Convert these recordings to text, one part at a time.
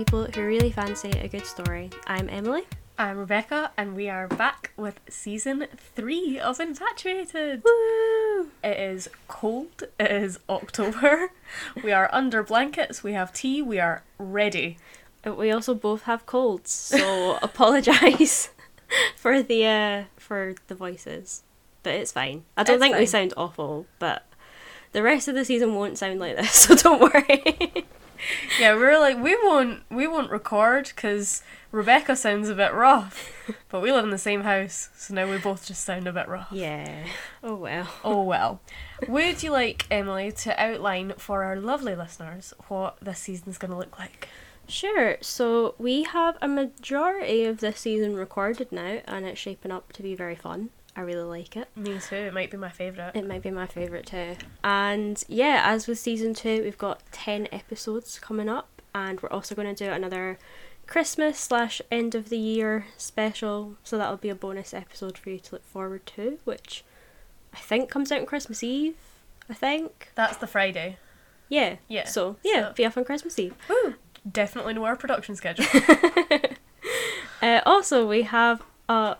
people who really fancy a good story. I'm Emily. I'm Rebecca, and we are back with season three of Infatuated. Woo! It is cold, it is October. We are under blankets, we have tea, we are ready. Uh, We also both have colds, so apologise for the uh, for the voices, but it's fine. I don't It's think we sound awful, but the rest of the season won't sound like this, so don't worry. Yeah, we're like we won't we won't record because Rebecca sounds a bit rough, but we live in the same house, so now we both just sound a bit rough. yeah. Oh well. Oh well. Would you like Emily to outline for our lovely listeners what this season's going to look like? Sure. So we have a majority of this season recorded now, and it's shaping up to be very fun. I really like it. Me too. It might be my favourite. It might be my favourite too. And yeah, as with season two, we've got 10 episodes coming up, and we're also going to do another Christmas slash end of the year special. So that'll be a bonus episode for you to look forward to, which I think comes out on Christmas Eve. I think. That's the Friday. Yeah. Yeah, So yeah, so- be off on Christmas Eve. Woo! Definitely know our production schedule. Uh, also, we have a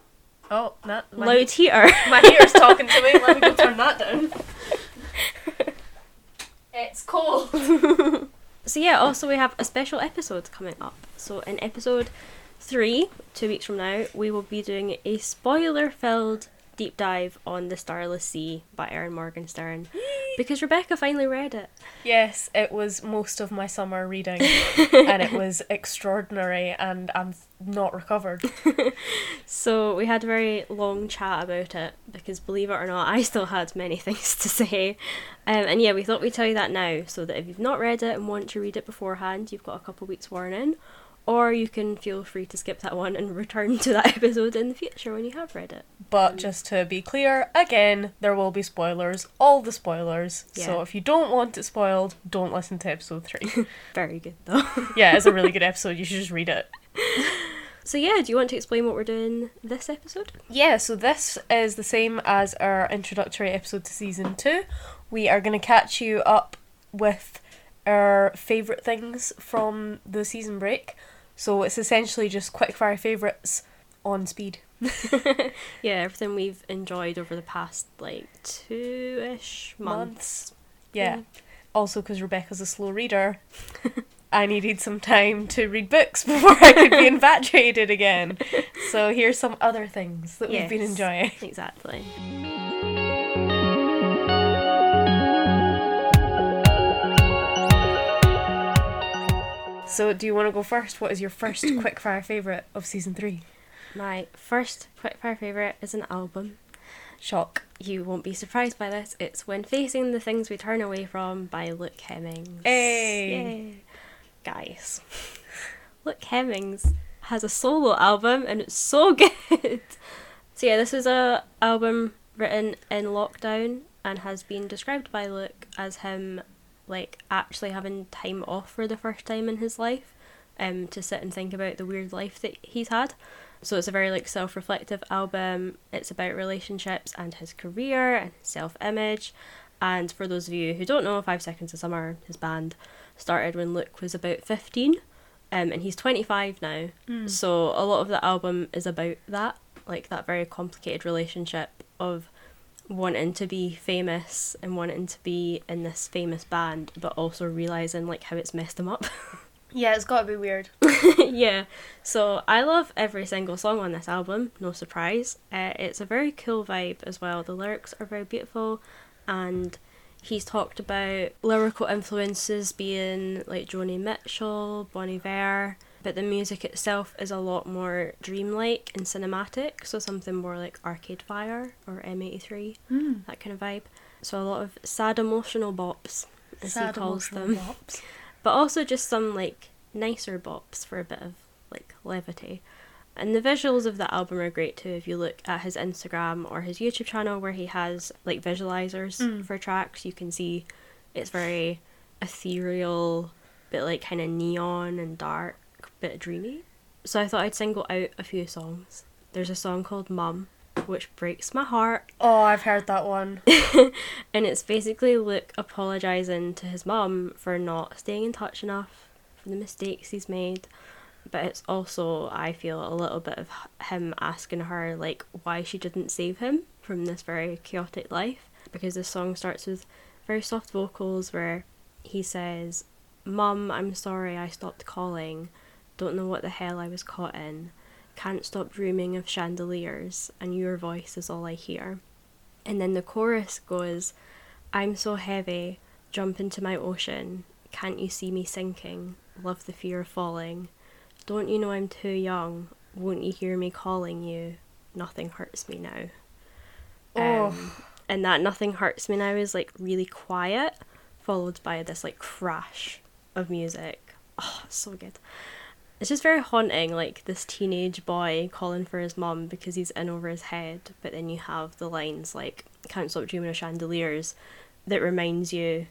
oh, that my, loud heater. my ear's talking to me. Let me go turn that down. It's cold. So yeah, also we have a special episode coming up. So in episode three, two weeks from now, we will be doing a spoiler-filled deep dive on The Starless Sea by Erin Morgenstern because Rebecca finally read it. Yes, it was most of my summer reading, and it was extraordinary, and I'm not recovered. So we had a very long chat about it because believe it or not, I still had many things to say. Um, and yeah, we thought we'd tell you that now so that if you've not read it and want to read it beforehand, you've got a couple weeks warning. Or you can feel free to skip that one and return to that episode in the future when you have read it. But just to be clear, again, there will be spoilers, all the spoilers. So if you don't want it spoiled, don't listen to episode three. Very good though. yeah, it's a really good episode. You should just read it. so yeah, do you want to explain what we're doing this episode? Yeah, so this is the same as our introductory episode to season two. We are going to catch you up with our favourite things from the season break. So it's essentially just quickfire favourites on speed. Yeah, everything we've enjoyed over the past like two-ish months. Yeah. Yeah. Also, because Rebecca's a slow reader, I needed some time to read books before I could be infatuated again. So here's some other things that we've been enjoying. Exactly. So, do you want to go first? What is your first quickfire favourite of season three? My first quickfire favourite is an album. Shock. You won't be surprised by this. It's When Facing the Things We Turn Away From by Luke Hemmings. Hey. Yay. Guys, Luke Hemmings has a solo album and it's so good. so yeah, this is a album written in lockdown and has been described by Luke as him like actually having time off for the first time in his life um to sit and think about the weird life that he's had. So it's a very like self-reflective album. It's about relationships and his career and self-image. And for those of you who don't know, Five Seconds of Summer, his band, started when Luke was about 15. Um, and he's 25 now. So a lot of the album is about that, like that very complicated relationship of wanting to be famous and wanting to be in this famous band, but also realizing like how it's messed him up. Yeah, it's got to be weird. yeah. So I love every single song on this album, no surprise. Uh, it's a very cool vibe as well. The lyrics are very beautiful, and he's talked about lyrical influences being like Joni Mitchell, Bon Iver, but the music itself is a lot more dreamlike and cinematic, so something more like Arcade Fire or M83, hmm. that kind of vibe. So a lot of sad emotional bops, as he calls them bops. but also just some like nicer bops for a bit of like levity. And the visuals of the album are great too. If you look at his Instagram or his YouTube channel where he has like visualizers hmm. for tracks, you can see it's very ethereal, bit like kind of neon and dark, bit dreamy. So I thought I'd single out a few songs. There's a song called Mum, which breaks my heart Oh, I've heard that one. and it's basically Luke apologising to his mum for not staying in touch enough for the mistakes he's made. But it's also, I feel, a little bit of him asking her, like, why she didn't save him from this very chaotic life. Because the song starts with very soft vocals where he says, Mum, I'm sorry I stopped calling. Don't know what the hell I was caught in. Can't stop dreaming of chandeliers, and your voice is all I hear. And then the chorus goes, I'm so heavy, jump into my ocean. Can't you see me sinking? Love the fear of falling. Don't you know I'm too young? Won't you hear me calling you? Nothing hurts me now. Oh. Um, and that nothing hurts me now is like really quiet, followed by this like crash of music. Oh, so good. It's just very haunting, like this teenage boy calling for his mum because he's in over his head, but then you have the lines like "Can't stop dreaming of chandeliers," that reminds you,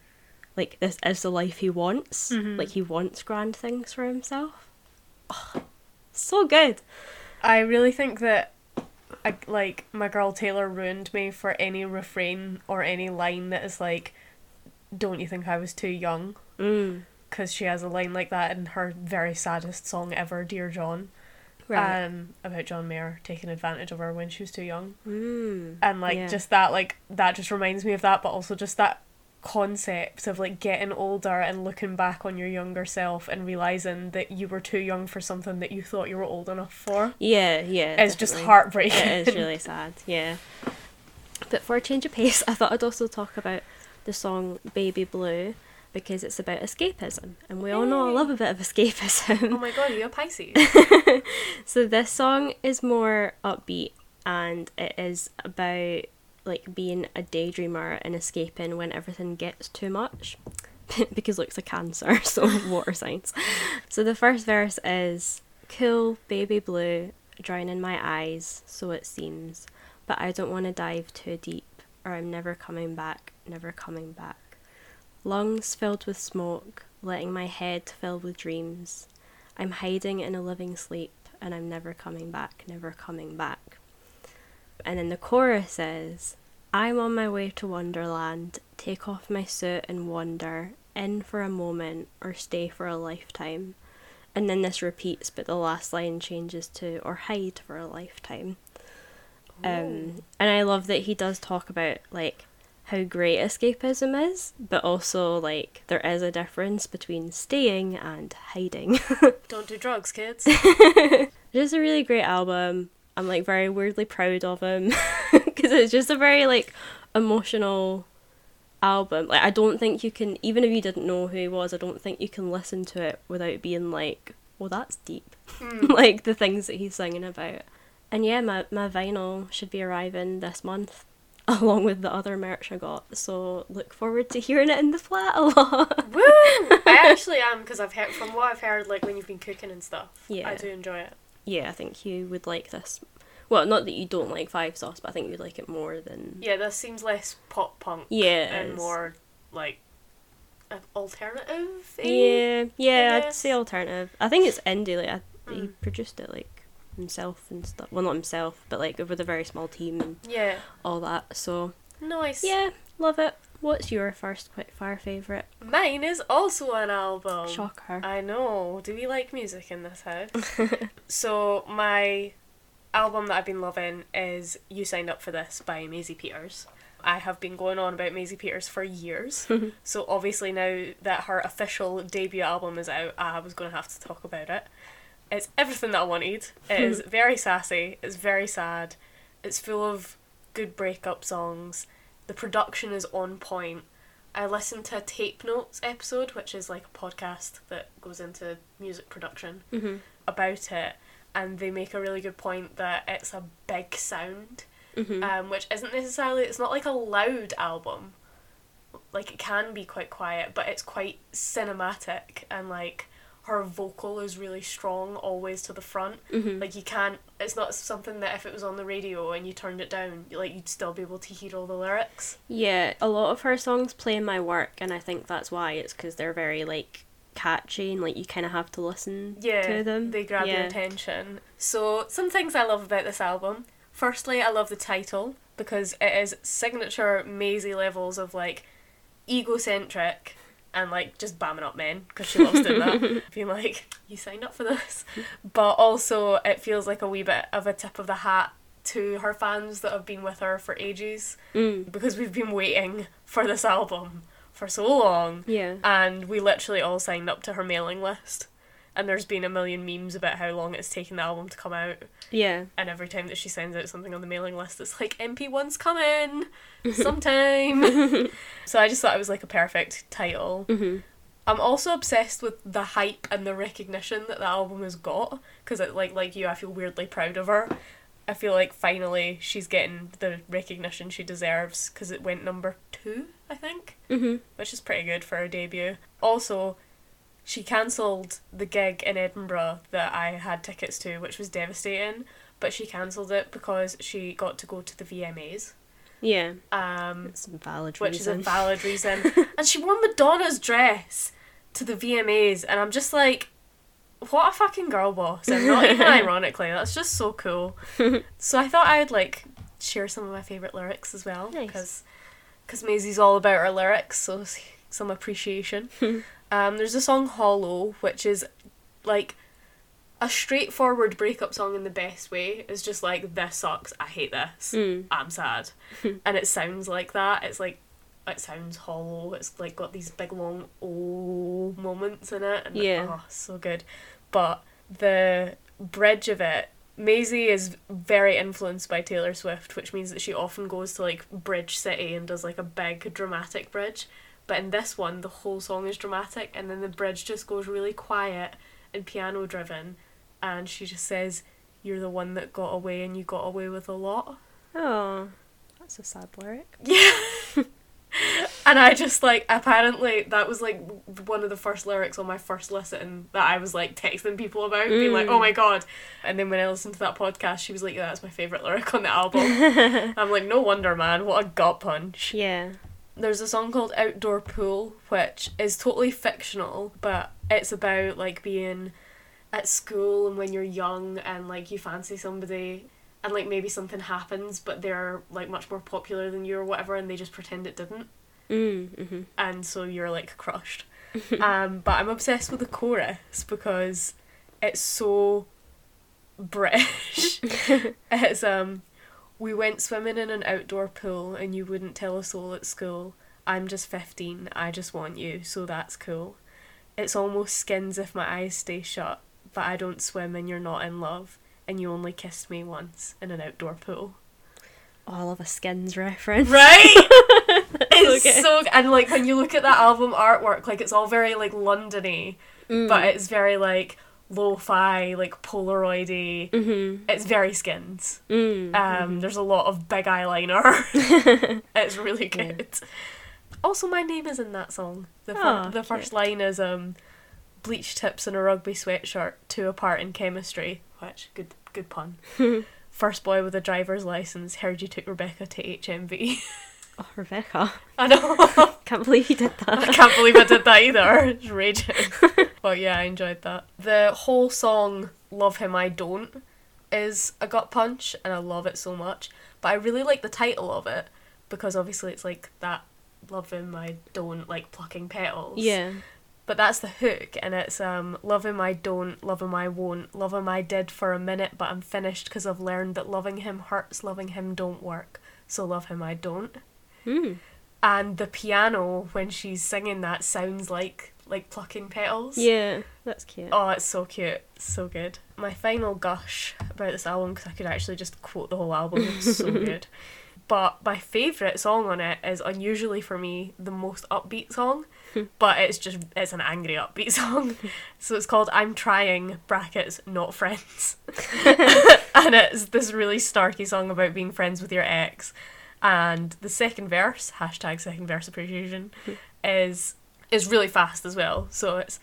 like this is the life he wants. Mhm. Like he wants grand things for himself. Oh, so good. I really think that I, like my girl Taylor ruined me for any refrain or any line that is like don't you think I was too young Mm. Because she has a line like that in her very saddest song ever Dear John Right. um about John Mayer taking advantage of her when she was too young mm. and like Yeah. just that like that just reminds me of that but also just that concept of like getting older and looking back on your younger self and realizing that you were too young for something that you thought you were old enough for Yeah, yeah. it's just heartbreaking It is really sad, yeah. But for a change of pace, I thought I'd also talk about the song Baby Blue because it's about escapism. And we all know I love a bit of escapism. oh my god you're Pisces so this song is more upbeat and it is about like being a daydreamer and escaping when everything gets too much because Luke's a cancer so water signs so the first verse is cool baby blue drowning my eyes so it seems but i don't want to dive too deep or i'm never coming back never coming back lungs filled with smoke letting my head fill with dreams I'm hiding in a living sleep and I'm never coming back, never coming back. And then the chorus says, I'm on my way to Wonderland, take off my suit and wander, in for a moment or stay for a lifetime. And then this repeats, but the last line changes to, or hide for a lifetime. Um, and I love that he does talk about, like, how great escapism is, but also, like, there is a difference between staying and hiding. Don't do drugs, kids. just a really great album. I'm like very weirdly proud of him because it's just a very like emotional album. Like I don't think you can even if you didn't know who he was, I don't think you can listen to it without being like, "Well, that's deep." Hmm. like the things that he's singing about. And yeah, my my vinyl should be arriving this month along with the other merch I got. So look forward to hearing it in the flat a lot. Woo! I actually am because I've heard from what I've heard, like when you've been cooking and stuff. Yeah. I do enjoy it. yeah, I think you would like this. Well, not that you don't like Five Sauce, but I think you'd like it more than Yeah, this seems less pop punk Yeah, and more like alternative. Yeah, yeah, I'd say alternative. I think it's indie. Like I, he Mm. produced it like himself and stuff. Well, not himself, but like with a very small team and Yeah. all that. So Nice. yeah, love it. What's your first quickfire favorite? Mine is also an album. Shocker. I know. Do we like music in this house? so my album that I've been loving is "You Signed Up for This" by Maisie Peters. I have been going on about Maisie Peters for years. so obviously now that her official debut album is out, I was going to have to talk about it. It's everything that I wanted. It is very sassy. It's very sad. It's full of good breakup songs. The production is on point. I listened to a Tape Notes episode, which is like a podcast that goes into music production hmm about it, and they make a really good point that it's a big sound, hmm um, which isn't necessarily it's not like a loud album. Like it can be quite quiet, but it's quite cinematic and like her vocal is really strong, always to the front. hmm Like you can't. It's not something that if it was on the radio and you turned it down, like you'd still be able to hear all the lyrics. Yeah, a lot of her songs play in my work, and I think that's why. It's because they're very like catchy and like you kind of have to listen yeah, to them. They grab your attention. So some things I love about this album. Firstly, I love the title because it is signature Maisie levels of like egocentric, and like just bamming up men because she loves doing that, being like, "You signed up for this," but also it feels like a wee bit of a tip of the hat to her fans that have been with her for ages Mm. because we've been waiting for this album for so long, Yeah. and we literally all signed up to her mailing list. And there's been a million memes about how long it's taken the album to come out. Yeah. And every time that she sends out something on the mailing list, it's like MP1's coming sometime. so I just thought it was like a perfect title. hmm I'm also obsessed with the hype and the recognition that the album has got because, like, like you, I feel weirdly proud of her. I feel like finally she's getting the recognition she deserves because it went number two, I think, hmm which is pretty good for her debut. Also, she cancelled the gig in Edinburgh that I had tickets to, which was devastating. But she cancelled it because she got to go to the VMAs, Yeah. um, It's a valid which reason. is a valid reason. and she wore Madonna's dress to the VMAs, and I'm just like, what a fucking girl boss! And not even ironically, that's just so cool. so I thought I'd like share some of my favorite lyrics as well, Nice. because because Maisie's all about her lyrics, so some appreciation. Um, there's a song "Hollow," which is like a straightforward breakup song in the best way. It's just like this sucks. I hate this. Mm. I'm sad. and it sounds like that. It's like it sounds hollow. It's like got these big long oh moments in it and Yeah. oh so good. But the bridge of it Maisie is very influenced by Taylor Swift, which means that she often goes to like Bridge City and does like a big dramatic bridge. But in this one, the whole song is dramatic, and then the bridge just goes really quiet and piano driven, and she just says, "You're the one that got away, and you got away with a lot." Oh, that's a sad lyric. Yeah. and I just like apparently that was like one of the first lyrics on my first listen that I was like texting people about, being like, Mm. "Oh my god!" And then when I listened to that podcast, she was like, "Yeah, that's my favorite lyric on the album." I'm like, "No wonder, man! What a gut punch." Yeah. There's a song called Outdoor Pool, which is totally fictional, but it's about like being at school and when you're young and like you fancy somebody and like maybe something happens but they're like much more popular than you or whatever and they just pretend it didn't Mm. hmm and so you're like crushed. um, but I'm obsessed with the chorus because it's so British. it's um, we went swimming in an outdoor pool and you wouldn't tell a soul at school. I'm just fifteen. I just want you, so that's cool. It's almost skins if my eyes stay shut, but I don't swim and you're not in love, and you only kissed me once in an outdoor pool. Oh, I love a Skins reference. Right? it's okay. so and like when you look at that album artwork, like it's all very like Londony, Mm. but it's very like lo-fi, like Polaroidy. Mm-hmm. It's very skins. Mm. Um, there's a lot of big eyeliner. it's really good. Also, my name is in that song. The fir- Aw, the first line is um, bleach tips and a rugby sweatshirt, two apart in chemistry. Which good good pun. First boy with a driver's license. Heard you took Rebecca to HMV. Oh, Rebecca. I know. Can't believe you did that. I can't believe I did that either. It's raging. But yeah, I enjoyed that. The whole song "Love Him I Don't" is a gut punch, and I love it so much. But I really like the title of it because obviously it's like that "Love Him I Don't" like plucking petals. Yeah. But that's the hook, and it's um love him I don't, love him I won't, love him I did for a minute, but I'm finished because I've learned that loving him hurts, loving him don't work. So love him I don't Mm. and the piano when she's singing that sounds like like plucking petals. Yeah. That's cute. Oh, it's so cute, so good. My final gush about this album because I could actually just quote the whole album. It's so good. But my favourite song on it is unusually for me the most upbeat song, hmm. but it's just it's an angry upbeat song. So it's called "I'm Trying" (brackets Not Friends), and it's this really snarky song about being friends with your ex. And the second verse hashtag second verse appreciation hmm. is is really fast as well. So it's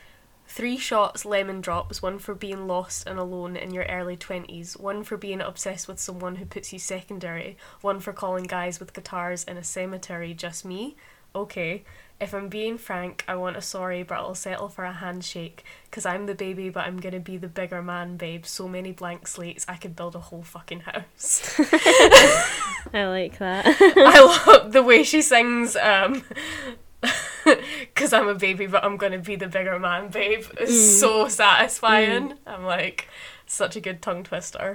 Three shots, lemon drops, one for being lost and alone in your early 20s, one for being obsessed with someone who puts you secondary, one for calling guys with guitars in a cemetery just me. Okay, if I'm being frank, I want a sorry, but I'll settle for a handshake, because I'm the baby, but I'm gonna be the bigger man, babe. So many blank slates, I could build a whole fucking house. I like that. I love the way she sings, um, because I'm a baby, but I'm gonna be the bigger man, babe. It's mm. so satisfying. Mm. I'm like, such a good tongue twister.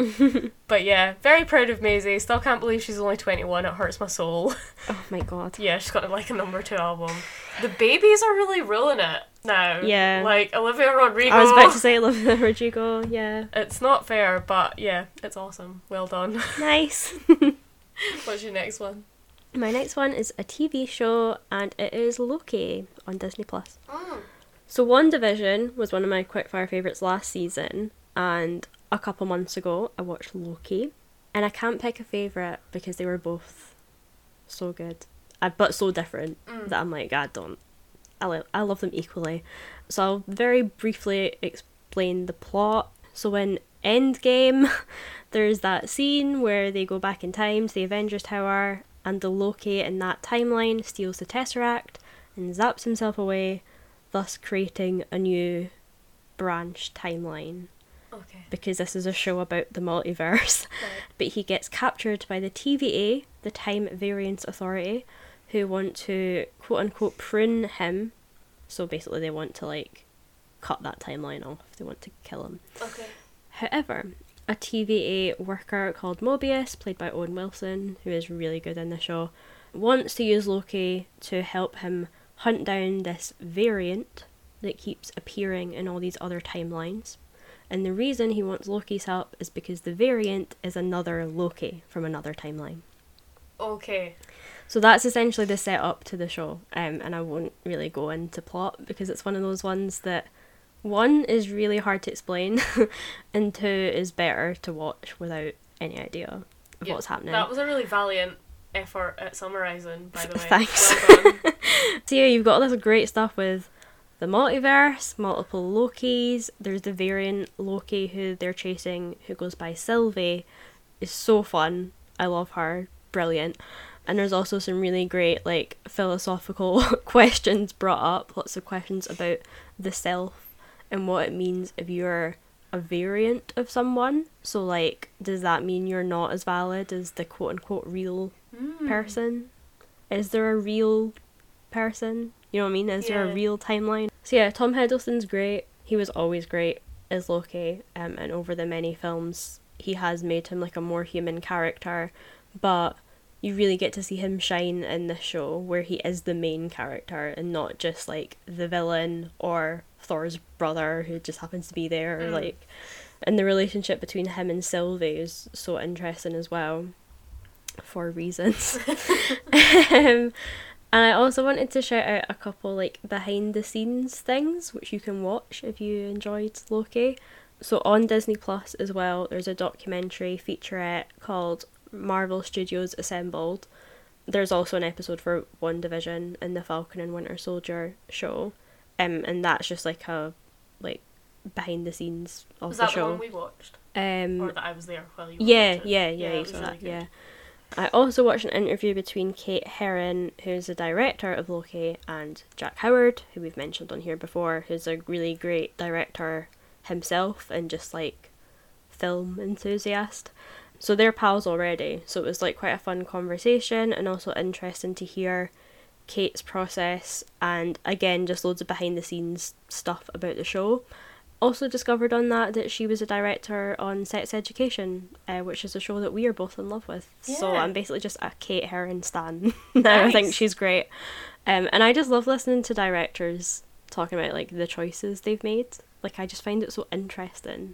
but yeah, very proud of Maisie. Still can't believe she's only 21. It hurts my soul. Oh my god. yeah, she's got like a number two album. The babies are really ruling it now. Yeah. Like Olivia Rodrigo. I was about to say Olivia Rodrigo. Yeah. It's not fair, but yeah, it's awesome. Well done. Nice. What's your next one? My next one is a TV show, and it is Loki on Disney Plus. So, WandaVision was one of my quickfire favourites last season, and a couple months ago I watched Loki, and I can't pick a favourite because they were both so good, uh, but so different that I'm like, I don't, I, lo- I love them equally. So, I'll very briefly explain the plot. So, in Endgame, there's that scene where they go back in time to the Avengers Tower, and the Loki in that timeline steals the Tesseract and zaps himself away, thus creating a new branch timeline. Okay. Because this is a show about the multiverse. Right. But he gets captured by the TVA, the Time Variance Authority, who want to quote unquote prune him. So basically, they want to like cut that timeline off, they want to kill him. Okay. However, a TVA worker called Mobius, played by Owen Wilson, who is really good in the show, wants to use Loki to help him hunt down this variant that keeps appearing in all these other timelines. And the reason he wants Loki's help is because the variant is another Loki from another timeline. Okay. So that's essentially the setup to the show, um, and I won't really go into plot because it's one of those ones that one is really hard to explain, and two is better to watch without any idea of Yeah, what's happening. That was a really valiant effort at summarising, by the way. Thanks. Well. So yeah, you've got all this great stuff with the multiverse, multiple Lokis. There's the variant Loki who they're chasing, who goes by Sylvie. Is so fun. I love her. Brilliant. And there's also some really great like philosophical questions brought up. Lots of questions about the self and what it means if you're a variant of someone. So like, does that mean you're not as valid as the quote unquote real Hmm. person? Is there a real person? You know what I mean? Is there a real timeline? So yeah, Tom Hiddleston's great. He was always great as Loki, um, and over the many films, he has made him like a more human character. But you really get to see him shine in this show, where he is the main character and not just like the villain or Thor's brother who just happens to be there. Mm. like, and the relationship between him and Sylvie is so interesting as well, for reasons. um, and I also wanted to shout out a couple like behind the scenes things which you can watch if you enjoyed Loki. So on Disney Plus as well, there's a documentary featurette called Marvel Studios Assembled. There's also an episode for WandaVision in the Falcon and Winter Soldier show, um, and that's just like a like behind the scenes of Was the that the show. one we watched? um, Or that I was there while you were yeah, watching? yeah, yeah, it you saw really that, good. yeah. I also watched an interview between Kate Herron, who's the director of Loki, and Jack Howard, who we've mentioned on here before, who's a really great director himself and just like film enthusiast. So they're pals already, so it was like quite a fun conversation and also interesting to hear Kate's process and again just loads of behind the scenes stuff about the show. Also discovered on that that she was a director on Sex Education, uh, which is a show that we are both in love with. So I'm basically just a Kate Herron stan. now I think she's great, um, and I just love listening to directors talking about like the choices they've made. Like I just find it so interesting,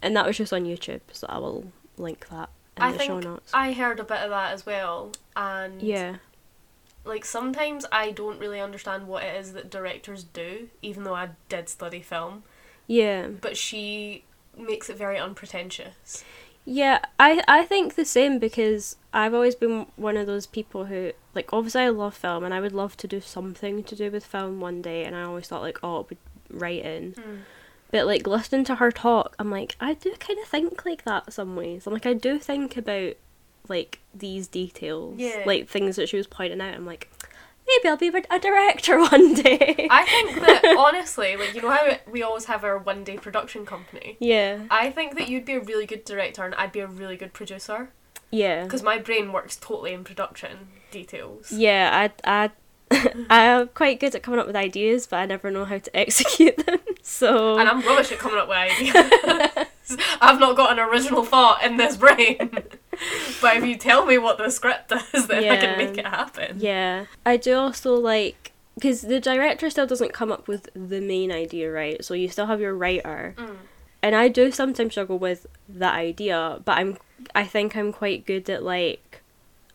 and that was just on YouTube. So I will link that in I the think show notes. I heard a bit of that as well, and yeah, like sometimes I don't really understand what it is that directors do, even though I did study film. yeah. But she makes it very unpretentious. Yeah, I I think the same because I've always been one of those people who like obviously I love film and I would love to do something to do with film one day and I always thought like oh it would writing. Hmm. But like listening to her talk, I'm like I do kind of think like that some ways. I'm like I do think about like these details, Yeah. like things that she was pointing out. I'm like maybe I'll be a director one day. I think that honestly, like you know how we always have our one day production company. yeah, I think that you'd be a really good director and I'd be a really good producer yeah. because my brain works totally in production details. Yeah, I I I'm quite good at coming up with ideas, but I never know how to execute them. So And I'm rubbish at coming up with ideas. I've not got an original thought in this brain. but if you tell me what the script is, then I can make it happen. Yeah, I do also like because the director still doesn't come up with the main idea, right? So you still have your writer, Mm. and I do sometimes struggle with that idea, but I'm I think I'm quite good at like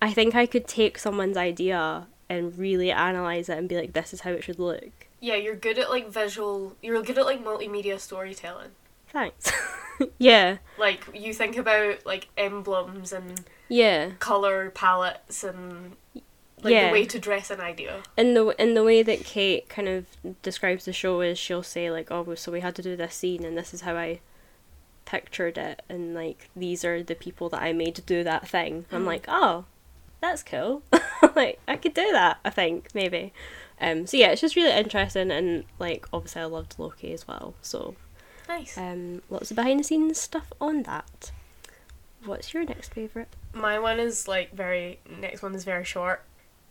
I think I could take someone's idea and really analyze it and be like, this is how it should look. Yeah, you're good at like visual. You're good at like multimedia storytelling. Thanks. yeah, Like you think about like emblems and yeah. color palettes and like Yeah. the way to dress an idea. in the in the way that Kate kind of describes the show is she'll say like oh so we had to do this scene and this is how I pictured it and like these are the people that I made to do that thing. I'm Mhm. like oh that's cool like I could do that I think maybe. Um so yeah it's just really interesting and like obviously I loved Loki as well so Nice. um lots of behind the scenes stuff on that. What's your next favorite? My one is like very. Next one is very short.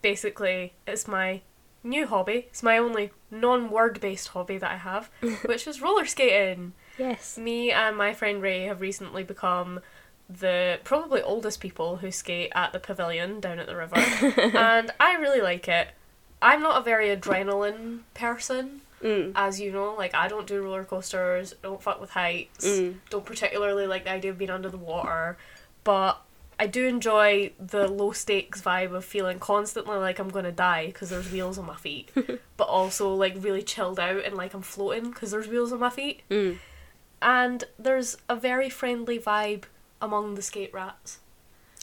Basically, it's my new hobby. It's my only non-word based hobby that I have, which is roller skating. Yes. Me and my friend Ray have recently become the probably oldest people who skate at the pavilion down at the river, and I really like it. I'm not a very adrenaline person, Mm. as you know. Like I don't do roller coasters, don't fuck with heights, Mm. don't particularly like the idea of being under the water, but I do enjoy the low stakes vibe of feeling constantly like I'm gonna die because there's wheels on my feet, but also like really chilled out and like I'm floating because there's wheels on my feet. Mm. And there's a very friendly vibe among the skate rats.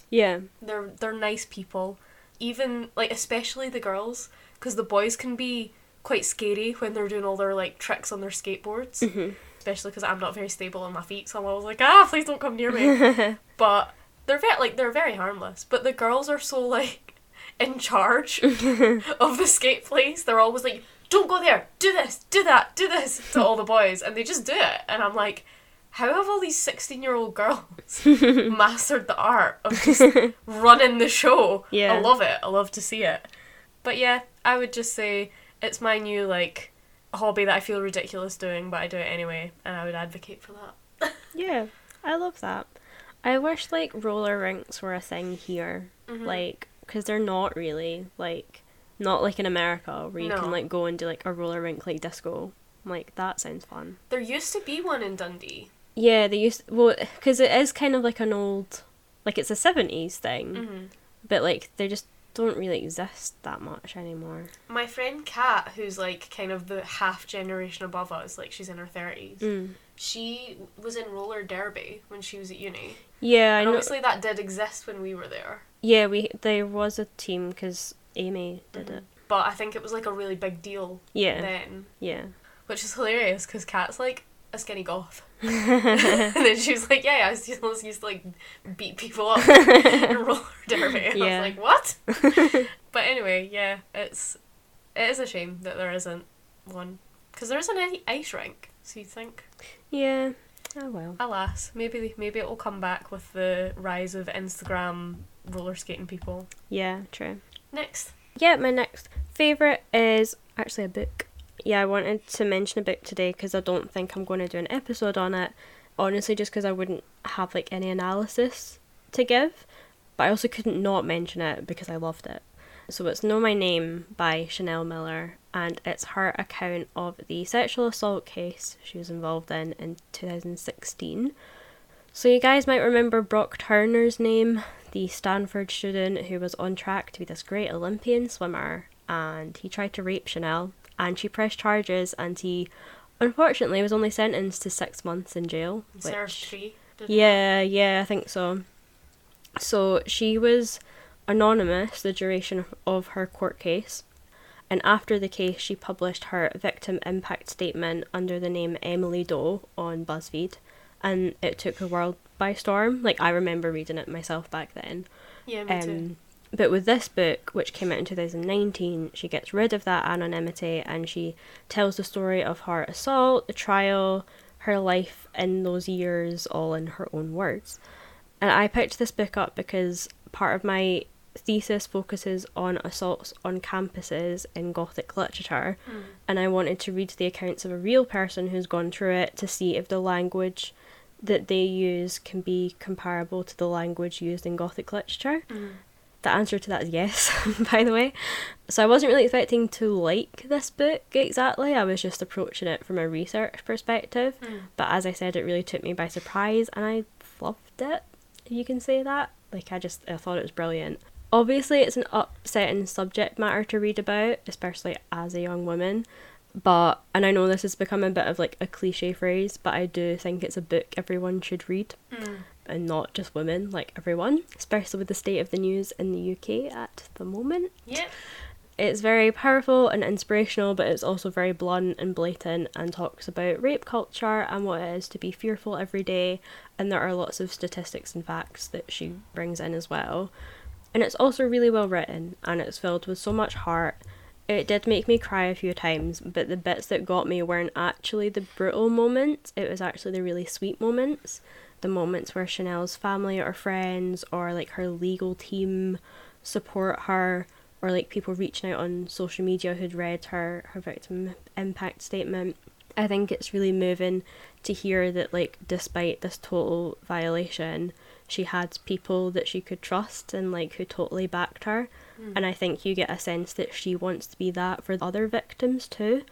Yeah. They're they're nice people, even like especially the girls, because the boys can be quite scary when they're doing all their like tricks on their skateboards. Mhm. Especially because I'm not very stable on my feet, so I'm always like, ah, please don't come near me. but they're very like they're very harmless. But the girls are so like in charge of the skate place. They're always like, don't go there, do this, do that, do this to all the boys, and they just do it. And I'm like, how have all these sixteen year old girls mastered the art of just running the show? Yeah. I love it. I love to see it. But yeah, I would just say it's my new like hobby that I feel ridiculous doing, but I do it anyway, and I would advocate for that. Yeah, I love that. I wish like roller rinks were a thing here, Mhm. like because they're not really like not like in America where you No. can like go and do like a roller rink like disco. I'm like that sounds fun. There used to be one in Dundee. Yeah, they used well because it is kind of like an old like it's a seventies thing, Mm-hmm. but like they just don't really exist that much anymore. My friend Kat, who's like kind of the half generation above us, like she's in her thirties. Mm. She was in roller derby when she was at uni, Yeah, I and know. obviously that did exist when we were there. Yeah, we there was a team because Amy did Mhm. it. But I think it was like a really big deal Yeah, then, yeah. which is hilarious because Kat's like a skinny goth, and then she was like, "Yeah, I was just used to like beat people up in roller derby." And Yeah. I was like, "What?" but anyway, yeah, it's it is a shame that there isn't one because there isn't any ice rink. So you think, yeah. Oh well. alas, maybe maybe it will come back with the rise of Instagram roller skating people. Yeah, true. Next, Yeah, my next favourite is actually a book. Yeah, I wanted to mention a book today because I don't think I'm going to do an episode on it. Honestly, just because I wouldn't have like any analysis to give. But I also couldn't not mention it because I loved it. So it's Know My Name by Chanel Miller, and it's her account of the sexual assault case she was involved in in 2016. So you guys might remember Brock Turner's name, the Stanford student who was on track to be this great Olympian swimmer, and he tried to rape Chanel, and she pressed charges, and he unfortunately was only sentenced to six months in jail. which- three. it? yeah, yeah, I think so. So she was anonymous the duration of- her court case, and after the case, she published her victim impact statement under the name Emily Doe on BuzzFeed, and it took the world by storm. Like I remember reading it myself back then. Yeah, me too. Um, But with this book, which came out in 2019, she gets rid of that anonymity and she tells the story of her assault, the trial, her life in those years, all in her own words. And I picked this book up because part of my thesis focuses on assaults on campuses in Gothic literature, hmm. and I wanted to read the accounts of a real person who's gone through it to see if the language that they use can be comparable to the language used in Gothic literature. Hmm. The answer to that is yes, by the way. So I wasn't really expecting to like this book exactly. I was just approaching it from a research perspective. Hmm. But as I said, it really took me by surprise and I loved it, if you can say that. Like, I just I thought it was brilliant. Obviously, it's an upsetting subject matter to read about, especially as a young woman. But, and I know this has become a bit of like a cliche phrase, but I do think it's a book everyone should read hmm. And not just women, like everyone, especially with the state of the news in the UK at the moment. Yep. It's very powerful and inspirational, but it's also very blunt and blatant and talks about rape culture and what it is to be fearful every day. And there are lots of statistics and facts that she brings in as well. And it's also really well written and it's filled with so much heart. It did make me cry a few times, but the bits that got me weren't actually the brutal moments, it was actually the really sweet moments. The moments where Chanel's family or friends or like her legal team support her or like people reaching out on social media who'd read her her victim impact statement. I think it's really moving to hear that like despite this total violation, she had people that she could trust and like who totally backed her. Hmm. And I think you get a sense that she wants to be that for other victims too.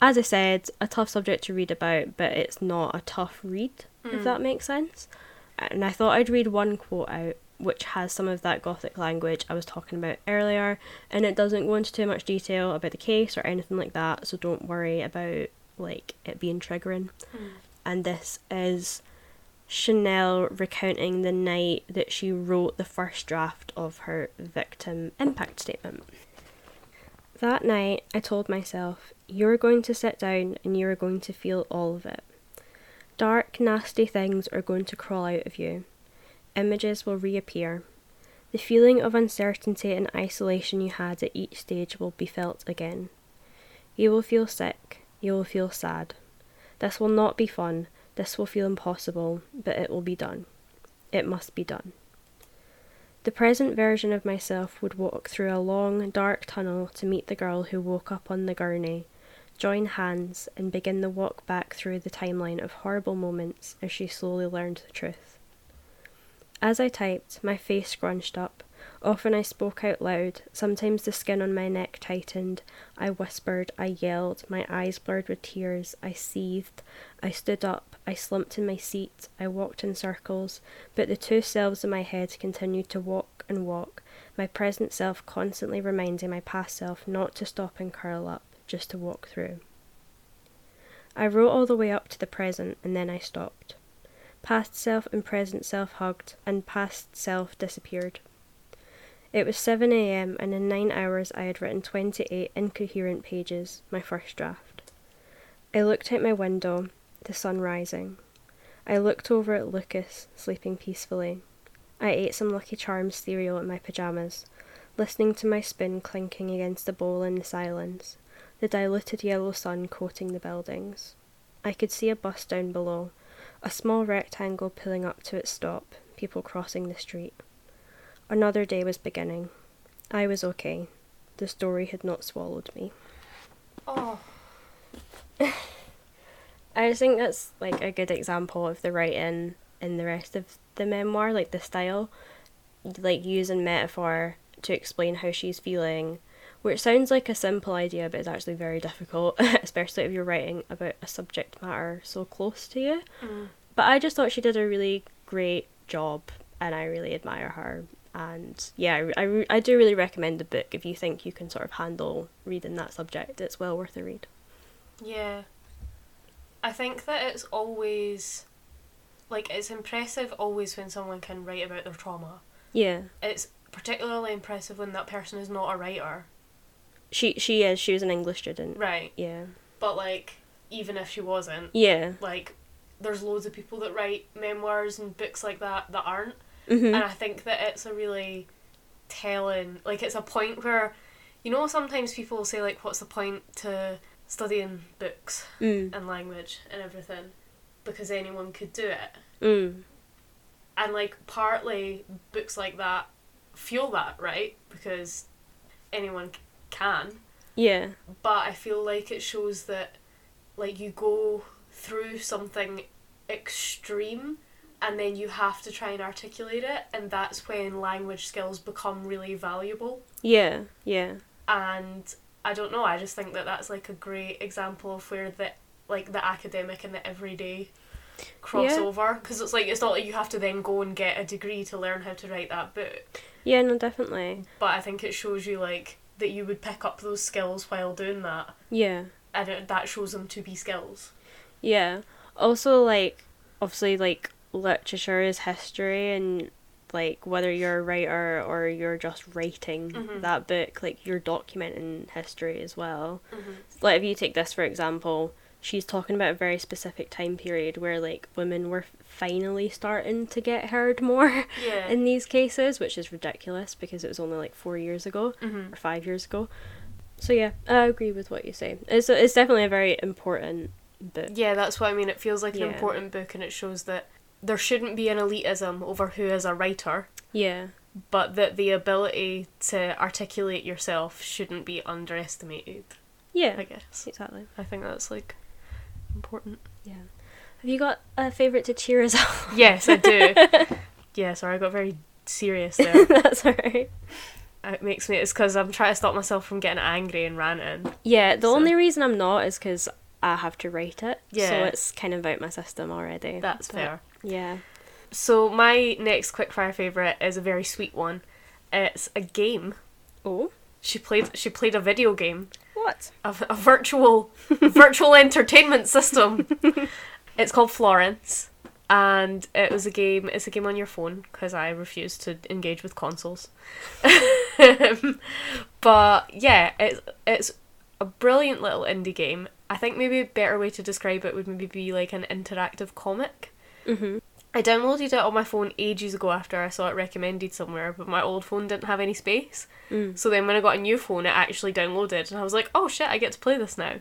As I said, a tough subject to read about, but it's not a tough read, if hmm. that makes sense. And I thought I'd read one quote out which has some of that gothic language I was talking about earlier, and it doesn't go into too much detail about the case or anything like that, so don't worry about like it being triggering. Hmm. And this is Chanel recounting the night that she wrote the first draft of her victim impact statement. That night, I told myself, You're going to sit down and you're going to feel all of it. Dark, nasty things are going to crawl out of you. Images will reappear. The feeling of uncertainty and isolation you had at each stage will be felt again. You will feel sick. You will feel sad. This will not be fun. This will feel impossible, but it will be done. It must be done. The present version of myself would walk through a long, dark tunnel to meet the girl who woke up on the gurney, join hands, and begin the walk back through the timeline of horrible moments as she slowly learned the truth. As I typed, my face scrunched up. Often I spoke out loud. Sometimes the skin on my neck tightened. I whispered. I yelled. My eyes blurred with tears. I seethed. I stood up. I slumped in my seat. I walked in circles. But the two selves in my head continued to walk and walk, my present self constantly reminding my past self not to stop and curl up, just to walk through. I wrote all the way up to the present and then I stopped. Past self and present self hugged, and past self disappeared. It was 7 am, and in nine hours I had written 28 incoherent pages, my first draft. I looked out my window, the sun rising. I looked over at Lucas, sleeping peacefully. I ate some Lucky Charms cereal in my pyjamas, listening to my spoon clinking against the bowl in the silence, the diluted yellow sun coating the buildings. I could see a bus down below, a small rectangle pulling up to its stop, people crossing the street. Another day was beginning. I was okay. The story had not swallowed me. Oh. I just think that's like a good example of the writing in the rest of the memoir, like the style, like using metaphor to explain how she's feeling, which sounds like a simple idea, but it's actually very difficult, especially if you're writing about a subject matter so close to you. Mm. But I just thought she did a really great job, and I really admire her. And yeah, I, I, I do really recommend the book if you think you can sort of handle reading that subject. It's well worth a read. Yeah. I think that it's always like it's impressive always when someone can write about their trauma. Yeah, It's particularly impressive when that person is not a writer. She she is. She was an English student. Right. Yeah. But like even if she wasn't, Yeah. like there's loads of people that write memoirs and books like that that aren't. Mhm. And I think that it's a really telling like it's a point where you know sometimes people will say like what's the point to studying books Mm. and language and everything because anyone could do it. Mm. and like partly books like that fuel that, right? Because anyone can. Yeah. But I feel like it shows that, like, you go through something extreme and then you have to try and articulate it, and that's when language skills become really valuable. Yeah. Yeah. And I don't know, I just think that that's like a great example of where the like the academic and the everyday cross Yeah. because it's like it's not like you have to then go and get a degree to learn how to write that book Yeah, no, definitely. but I think it shows you like that you would pick up those skills while doing that Yeah. and it, that shows them to be skills Yeah. Also, like, obviously, like, literature is history, and, like, whether you're a writer or you're just writing Mhm. that book, like, you're documenting history as well. mm-hmm. Like, if you take this, for example, she's talking about a very specific time period where, like, women were finally starting to get heard more yeah in these cases, which is ridiculous because it was only, like, four years ago. mm-hmm. or five years ago. So yeah, I agree with what you say. It's it's definitely a very important book. yeah that's what I mean it feels like an Yeah. important book and it shows that there shouldn't be an elitism over who is a writer Yeah, but that the ability to articulate yourself shouldn't be underestimated yeah, I guess exactly. I think that's like important. Yeah. Have you got a favorite to cheer us up? Yes, I do. yeah, sorry, I got very serious there. That's alright. Uh, it makes me. It's because I'm trying to stop myself from getting angry and ranting. Yeah, the So- only reason I'm not is because I have to write it. Yeah. So it's kind of out my system already. That's But, fair. Yeah. So my next quickfire favorite is a very sweet one. It's a game. Oh. She played. She played a video game. What? A, a virtual, virtual entertainment system. it's called Florence, and it was a game. It's a game on your phone because I refuse to engage with consoles. but yeah, it's it's a brilliant little indie game. I think maybe a better way to describe it would maybe be like an interactive comic. Mhm. I downloaded it on my phone ages ago after I saw it recommended somewhere, but my old phone didn't have any space. Mm. So then when I got a new phone, it actually downloaded, and I was like, oh shit, I get to play this now.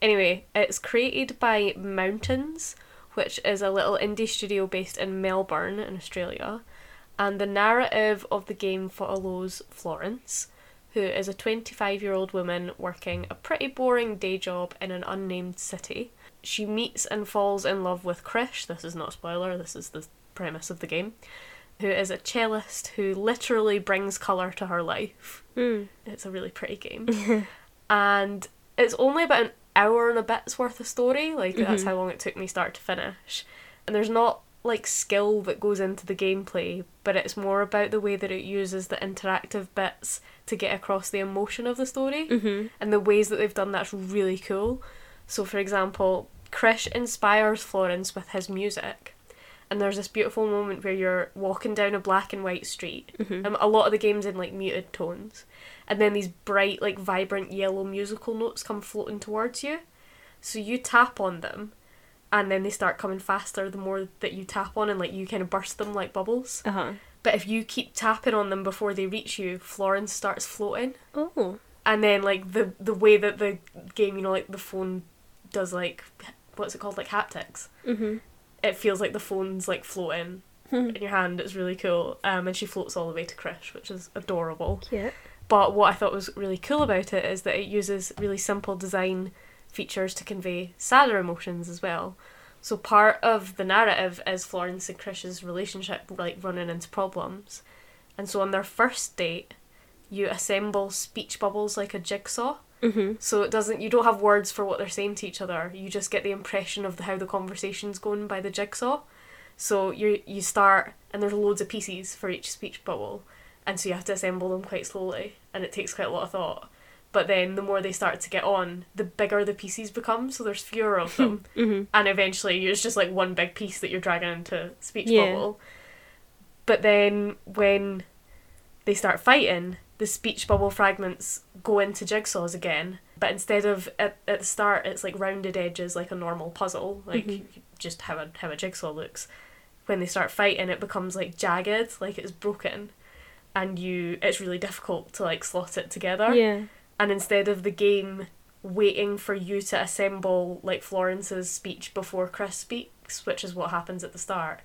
Anyway, it's created by Mountains, which is a little indie studio based in Melbourne, in Australia. And the narrative of the game follows Florence, who is a 25 year old woman working a pretty boring day job in an unnamed city. She meets and falls in love with Krish, this is not a spoiler, this is the premise of the game, who is a cellist who literally brings colour to her life. Mm. It's a really pretty game. and it's only about an hour and a bit's worth of story, like that's Mhm. how long it took me start to finish. And there's not like skill that goes into the gameplay, but it's more about the way that it uses the interactive bits to get across the emotion of the story Mhm. and the ways that they've done that's really cool. So, for example, Krish inspires Florence with his music, and there's this beautiful moment where you're walking down a black and white street. Mhm. Um, a lot of the game's in like muted tones, and then these bright, like vibrant yellow musical notes come floating towards you. So you tap on them, and then they start coming faster the more that you tap on, and like you kind of burst them like bubbles. Uh huh. But if you keep tapping on them before they reach you, Florence starts floating Oh. and then like the the way that the game you know like the phone does like what's it called? Like haptics Mhm. it feels like the phone's like floating in your hand. It's really cool. Um and she floats all the way to Krish which is adorable. Cute. but what I thought was really cool about it is that it uses really simple design features to convey sadder emotions as well. So part of the narrative is Florence and Krish's relationship like running into problems. And so on their first date you assemble speech bubbles like a jigsaw Mhm. so it doesn't you don't have words for what they're saying to each other. You just get the impression of the, how the conversation's going by the jigsaw. So you you start and there's loads of pieces for each speech bubble, and so you have to assemble them quite slowly, and it takes quite a lot of thought. But then the more they start to get on, the bigger the pieces become. So there's fewer of them, Mhm. and eventually it's just like one big piece that you're dragging into speech Yeah. bubble. But then when they start fighting, the speech bubble fragments go into jigsaws again. But instead of at, at the start, it's like rounded edges like a normal puzzle, like Mhm. just how a how a jigsaw looks. When they start fighting, it becomes like jagged, like it's broken, and you it's really difficult to like slot it together Yeah. and instead of the game waiting for you to assemble like Florence's speech before Krish speaks, which is what happens at the start,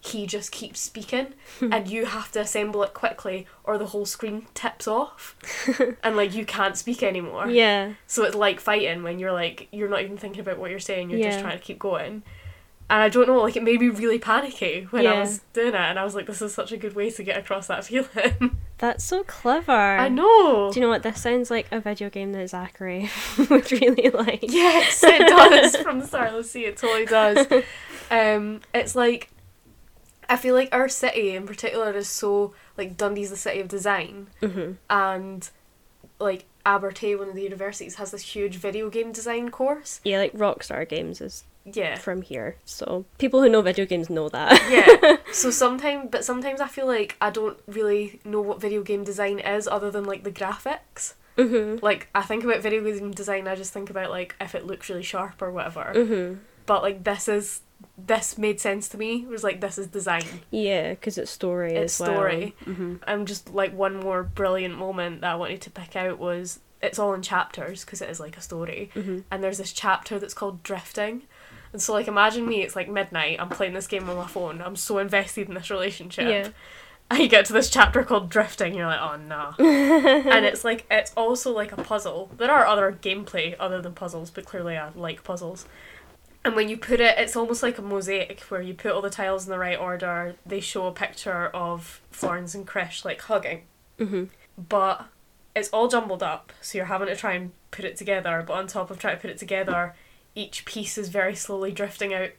he just keeps speaking and you have to assemble it quickly or the whole screen tips off and like you can't speak anymore. Yeah. So it's like fighting when you're like you're not even thinking about what you're saying, you're just trying to keep going. And I don't know, like it made me really panicky when I was doing it and I was like, this is such a good way to get across that feeling. That's so clever. I know. Do you know what? This sounds like a video game that Zachary would really like. Yes, it does. From the Starless Sea, it totally does. Um, it's like I feel like our city in particular is so like Dundee's the city of design, hmm and like Abertay, one of the universities, has this huge video game design course. Yeah, like Rockstar Games is Yeah, from here, so people who know video games know that. yeah. So sometimes, but sometimes I feel like I don't really know what video game design is other than like the graphics. hmm Like I think about video game design, I just think about like if it looks really sharp or whatever. hmm But like this is this made sense to me. It was like this is design. Yeah, because it's story It's as well. story. hmm I'm just like one more brilliant moment that I wanted to pick out was it's all in chapters because it is like a story. hmm And there's this chapter that's called drifting. And so like imagine me, it's like midnight, I'm playing this game on my phone, I'm so invested in this relationship. Yeah. And you get to this chapter called drifting, you're like, oh no. and it's like it's also like a puzzle. There are other gameplay other than puzzles, but clearly I like puzzles. And when you put it, it's almost like a mosaic where you put all the tiles in the right order. They show a picture of Florence and Krish like hugging, hmm but it's all jumbled up. So you're having to try and put it together. But on top of trying to put it together, each piece is very slowly drifting out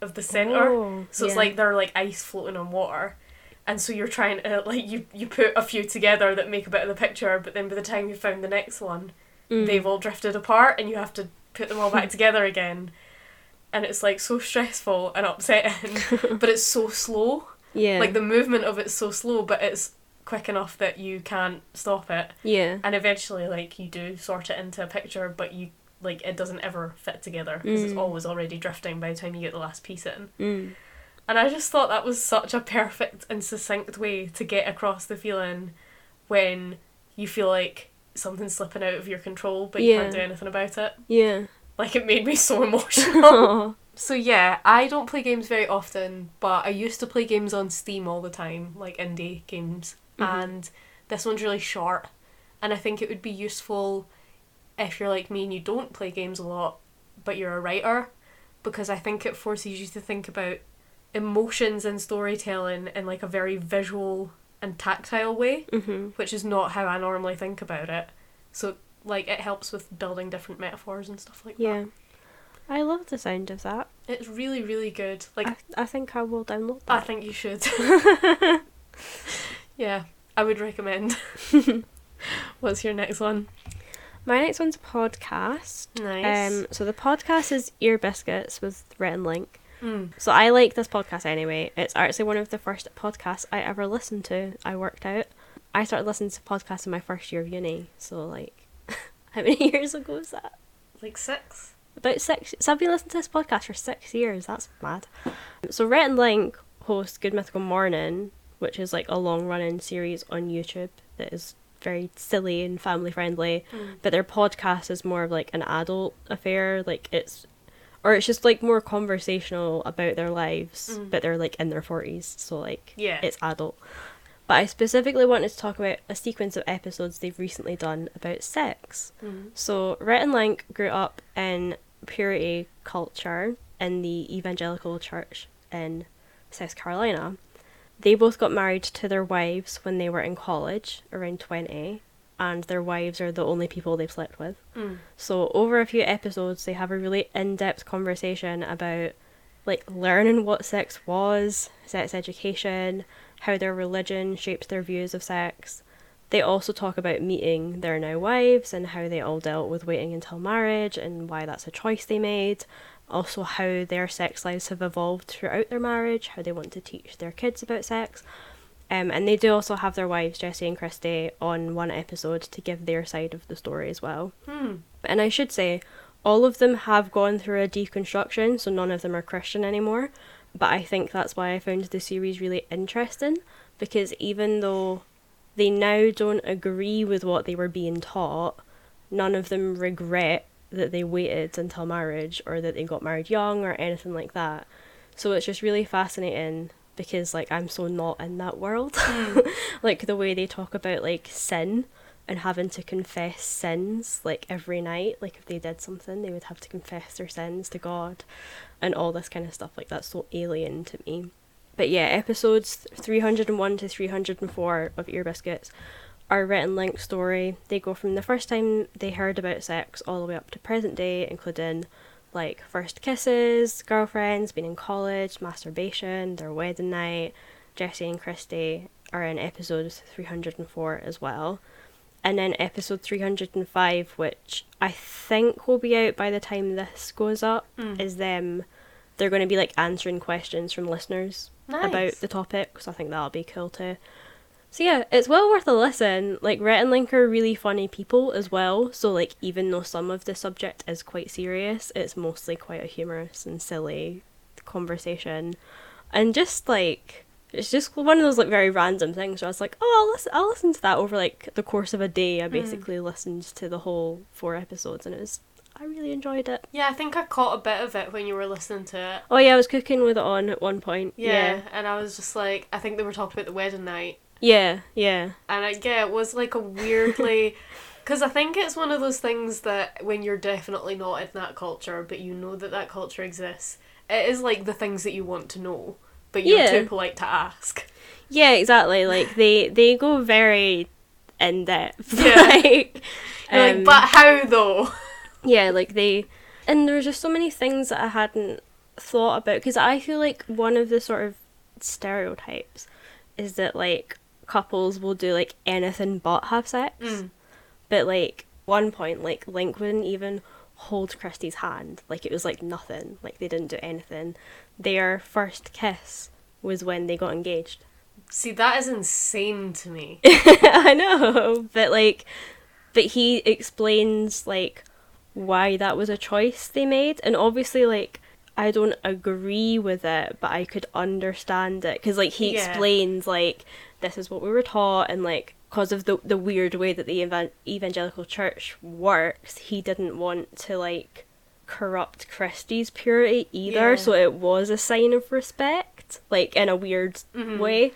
of the center. Oh, So it's yeah. like they're like ice floating on water. And so you're trying to like you you put a few together that make a bit of the picture, but then by the time you found the next one, Mm. they've all drifted apart and you have to put them all back together again. And it's like so stressful and upsetting, but it's so slow. yeah, Like the movement of it's so slow, but it's quick enough that you can't stop it. yeah, And eventually, like you do sort it into a picture, but you like it doesn't ever fit together because it's Mm. always already drifting by the time you get the last piece in. mm. And I just thought that was such a perfect and succinct way to get across the feeling when you feel like something's slipping out of your control but you can't do anything about it. yeah. Like it made me so emotional. So yeah, I don't play games very often, but I used to play games on Steam all the time, like indie games. Mhm. And this one's really short. And I think it would be useful if you're like me and you don't play games a lot, but you're a writer, because I think it forces you to think about emotions and storytelling in like a very visual and tactile way, Mhm. which is not how I normally think about it. So like it helps with building different metaphors and stuff like that. Yeah. I love the sound of that. It's really, really good. Like I, I think I will download that. I think you should. yeah, I would recommend. What's your next one? My next one's a podcast. Nice. Um, so the podcast is Ear Biscuits with Rhett and Link. Mm. So I like this podcast anyway. It's actually one of the first podcasts I ever listened to. I worked out. I started listening to podcasts in my first year of uni. So like, how many years ago was that? Like six. About six. So I've been listening to this podcast for six years. That's mad. So Rhett and Link host Good Mythical Morning, which is like a long running series on YouTube that is very silly and family friendly. Mm. But their podcast is more of like an adult affair. Like it's, or it's just like more conversational about their lives. Mm. But they're like in their forties, so like Yeah. it's adult. But I specifically wanted to talk about a sequence of episodes they've recently done about sex. Mm. So Rhett and Link grew up in purity culture in the evangelical church in South Carolina. They both got married to their wives when they were in college, around 20, and their wives are the only people they've slept with. Mm. So over a few episodes, they have a really in-depth conversation about like learning what sex was, sex education, how their religion shapes their views of sex. They also talk about meeting their now wives and how they all dealt with waiting until marriage and why that's a choice they made. Also, how their sex lives have evolved throughout their marriage, how they want to teach their kids about sex. Um, and they do also have their wives, Jessie and Christy, on one episode to give their side of the story as well. Hmm. And I should say, all of them have gone through a deconstruction, so none of them are Christian anymore. But I think that's why I found the series really interesting, because even though they now don't agree with what they were being taught, none of them regret that they waited until marriage or that they got married young or anything like that. So it's just really fascinating because like I'm so not in that world. Hmm. like the way they talk about like sin and having to confess sins like every night. Like if they did something, they would have to confess their sins to God and all this kind of stuff. Like that's so alien to me. But yeah, episodes 301 to 304 of Ear Biscuits are Rhett and Link story. They go from the first time they heard about sex all the way up to present day, including like first kisses, girlfriends, being in college, masturbation, their wedding night. Jessie and Christy are in episode 304 as well. And then episode 305, which I think will be out by the time this goes up, Mm. is them. They're going to be like answering questions from listeners about the topic, so I think that'll be cool too. So yeah, it's well worth a listen. Like Rhett and Link are really funny people as well. So like even though some of the subject is quite serious, it's mostly quite a humorous and silly conversation, and just like it's just one of those like very random things. Where I was like, oh, I'll listen. I'll listen to that over like the course of a day. I mm. basically listened to the whole four episodes, and it was I really enjoyed it. Yeah, I think I caught a bit of it when you were listening to it. Oh yeah, I was cooking with it on at one point. Yeah, yeah, and I was just like, I think they were talking about the wedding night, yeah. yeah. and I, yeah, it was like a weirdly, because I think it's one of those things that when you're definitely not in that culture, but you know that that culture exists, it is like the things that you want to know, but you're Yeah. too polite to ask. Yeah, exactly. Like they they go very in depth. Yeah. like, um, like, but how though? yeah, like they and there were just so many things that I hadn't thought about because I feel like one of the sort of stereotypes is that like couples will do like anything but have sex. Mm. But like one point, like Link wouldn't even hold Christy's hand. Like it was like nothing. Like they didn't do anything. Their first kiss was when they got engaged. See, that is insane to me. I know, but like, but he explains like why that was a choice they made, and obviously like I don't agree with it, but I could understand it because like he Yeah. explains like this is what we were taught, and like because of the the weird way that the evan- evangelical church works, he didn't want to like corrupt Christy's purity either, Yeah. so it was a sign of respect, like in a weird Mhm. way.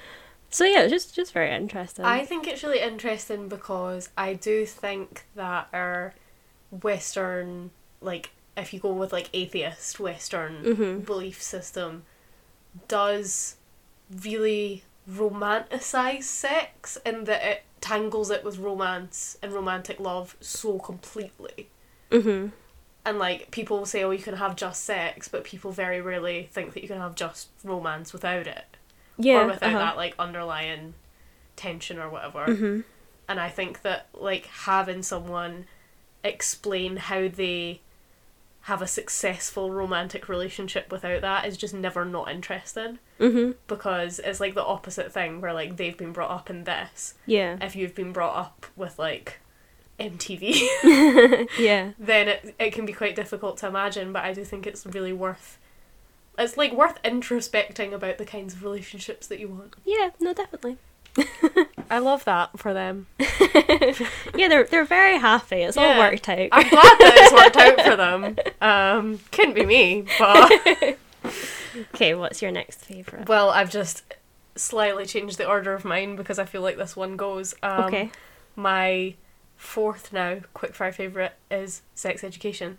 So yeah, it's just just very interesting. I think it's really interesting because I do think that our Western, like, if you go with like atheist Western Mhm. belief system, does really romanticize sex in that it tangles it with romance and romantic love so completely. Mhm. And like people say, oh, you can have just sex, but people very rarely think that you can have just romance without it Yeah. or without uh-huh. that like underlying tension or whatever. Mhm. And I think that like having someone explain how they have a successful romantic relationship without that is just never not interesting Mhm. because it's like the opposite thing where like they've been brought up in this. Yeah. If you've been brought up with like MTV, yeah. then it it can be quite difficult to imagine, but I do think it's really worth it's like worth introspecting about the kinds of relationships that you want. Yeah. No, definitely. I love that for them. Yeah, they're they're very happy. It's all worked out. I'm glad that it's worked out for them. Um, couldn't be me, but okay, what's your next favorite? well, I've just slightly changed the order of mine because I feel like this one goes. Um, okay. My fourth now quickfire favorite is Sex Education.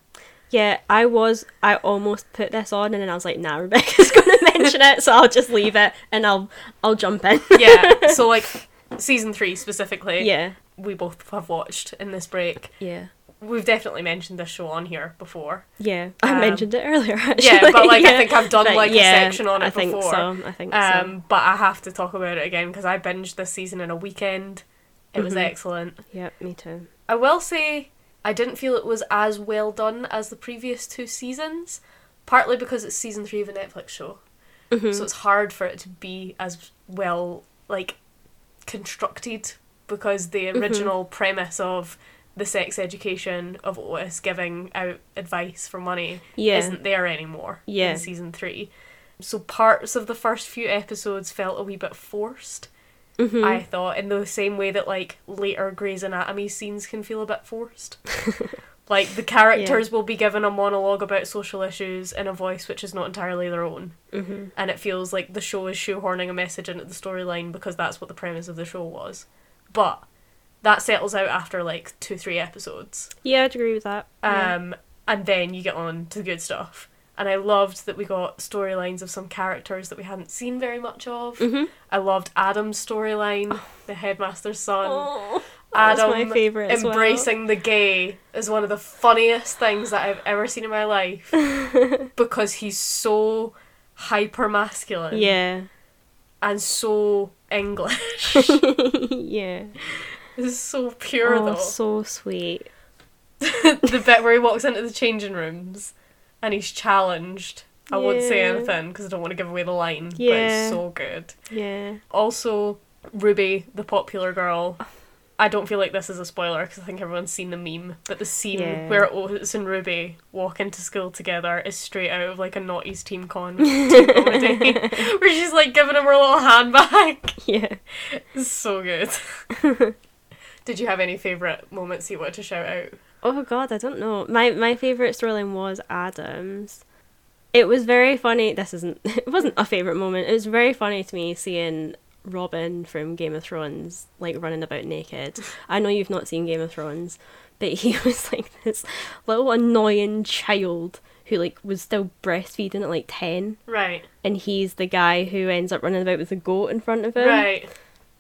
Yeah, I was. I almost put this on, and then I was like, "Nah, Rebecca's gonna mention it, so I'll just leave it, and I'll I'll jump in." Yeah, so like season three specifically, yeah. we both have watched in this break. Yeah. We've definitely mentioned this show on here before. Yeah. I Um, mentioned it earlier. Actually. Yeah, but like I think I've done But like yeah, a section on it I think before. so. I think so. Um, but I have to talk about it again because I binged this season in a weekend. It was Mhm. excellent. Yeah, me too. I will say I didn't feel it was as well done as the previous two seasons, partly because it's season three of a Netflix show, Mhm. so it's hard for it to be as well like constructed because the Mhm. original premise of the sex education of Otis giving out advice for money yeah. isn't there anymore Yeah. in season three. So parts of the first few episodes felt a wee bit forced. Mhm. I thought in the same way that like later Grey's Anatomy scenes can feel a bit forced. Like the characters will be given a monologue about social issues in a voice which is not entirely their own, hmm and it feels like the show is shoehorning a message into the storyline because that's what the premise of the show was. But that settles out after like two, three episodes. Yeah, I'd agree with that. Yeah. Um, and then you get on to the good stuff. And I loved that we got storylines of some characters that we hadn't seen very much of. Mhm. I loved Adam's storyline, the headmaster's son. Oh, Adam my favorite. as well. embracing the gay is one of the funniest things that I've ever seen in my life because he's so hyper masculine Yeah. and so English. yeah. this is so pure oh, though. so sweet. the bit where he walks into the changing rooms and he's challenged. I won't say Yeah. anything because I don't want to give away the line, but Yeah. it's so good. Yeah. Also, Ruby, the popular girl. I don't feel like this is a spoiler because I think everyone's seen the meme, but the scene Yeah. where Otis and Ruby walk into school together is straight out of like a Naughty's Team Con team comedy, where she's like giving him her little handbag. Yeah. It's so good. Did you have any favourite moments you wanted to shout out? Oh god, I don't know. My my favorite storyline was Adams. It was very funny. This isn't. It wasn't a favorite moment. It was very funny to me seeing Robin from Game of Thrones like running about naked. I know you've not seen Game of Thrones, but he was like this little annoying child who like was still breastfeeding at like ten, Right, and he's the guy who ends up running about with a goat in front of him. right.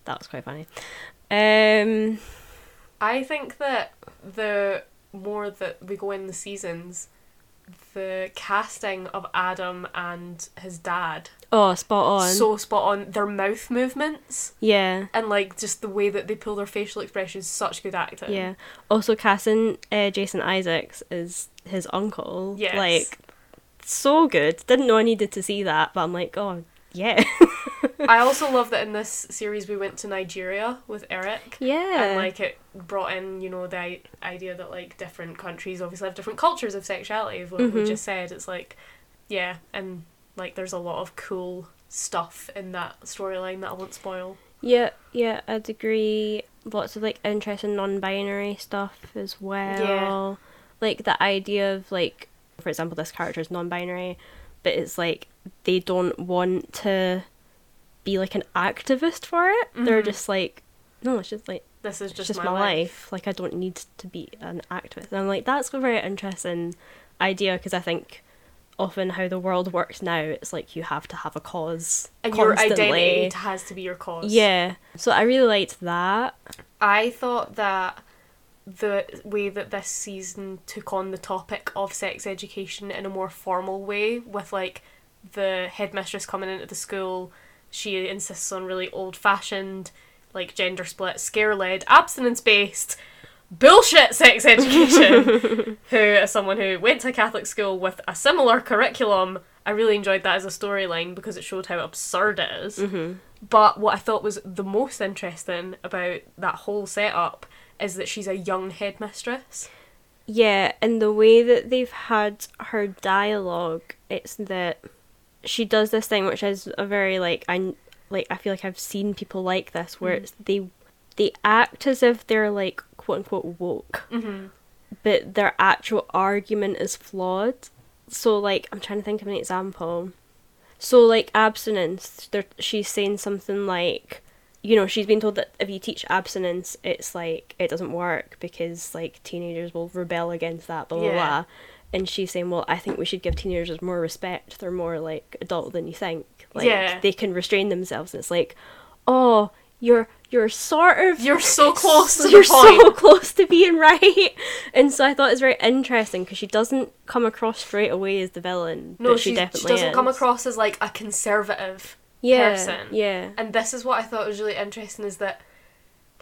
That was quite funny. Um. I think that the more that we go in the seasons, the casting of Adam and his dad Oh, spot on. so spot on. Their mouth movements yeah. and like just the way that they pull their facial expressions, such good acting. Yeah. Also, casting uh, Jason Isaacs is his uncle. Yes. Like, so good. Didn't know I needed to see that, but I'm like, oh, yeah. I also love that in this series we went to Nigeria with Eric. yeah. And like it brought in, you know, the idea that like different countries obviously have different cultures of sexuality. Of what we Mhm. just said, it's like, yeah, and like there's a lot of cool stuff in that storyline that I won't spoil. yeah, yeah, I'd agree. Lots of like interesting non-binary stuff as well. Yeah. Like the idea of like, for example, this character is non-binary, but it's like they don't want to be like an activist for it. They're Mhm. just like, no, it's just like This is just, just, my, my, life. life. Like I don't need to be an activist. And I'm like, that's a very interesting idea because I think often how the world works now, it's like you have to have a cause And your constantly. identity has to be your cause. Yeah. So I really liked that. I thought that the way that this season took on the topic of sex education in a more formal way, with like the headmistress coming into the school, she insists on really old fashioned, like gender split, scare led, abstinence based, bullshit sex education. who, as someone who went to a Catholic school with a similar curriculum, I really enjoyed that as a storyline because it showed how absurd it is. hmm But what I thought was the most interesting about that whole setup is that she's a young headmistress. Yeah, and the way that they've had her dialogue, it's that she does this thing which is a very like I like I feel like I've seen people like this where Mm. it's they they act as if they're like quote unquote woke, Mm-hmm. but their actual argument is flawed. So like I'm trying to think of an example. So like abstinence, she's saying something like you know, she's been told that if you teach abstinence, it's like it doesn't work because like teenagers will rebel against that, blah blah Yeah. blah. And she's saying, Well, I think we should give teenagers more respect. They're more like adult than you think. Like Yeah. they can restrain themselves and it's like, Oh, you're you're sort of You're so close to you're so close to being right. And so I thought it was very interesting because she doesn't come across straight away as the villain. no, she, she she definitely doesn't come across as like a conservative. yeah, person. Yeah. And this is what I thought was really interesting is that,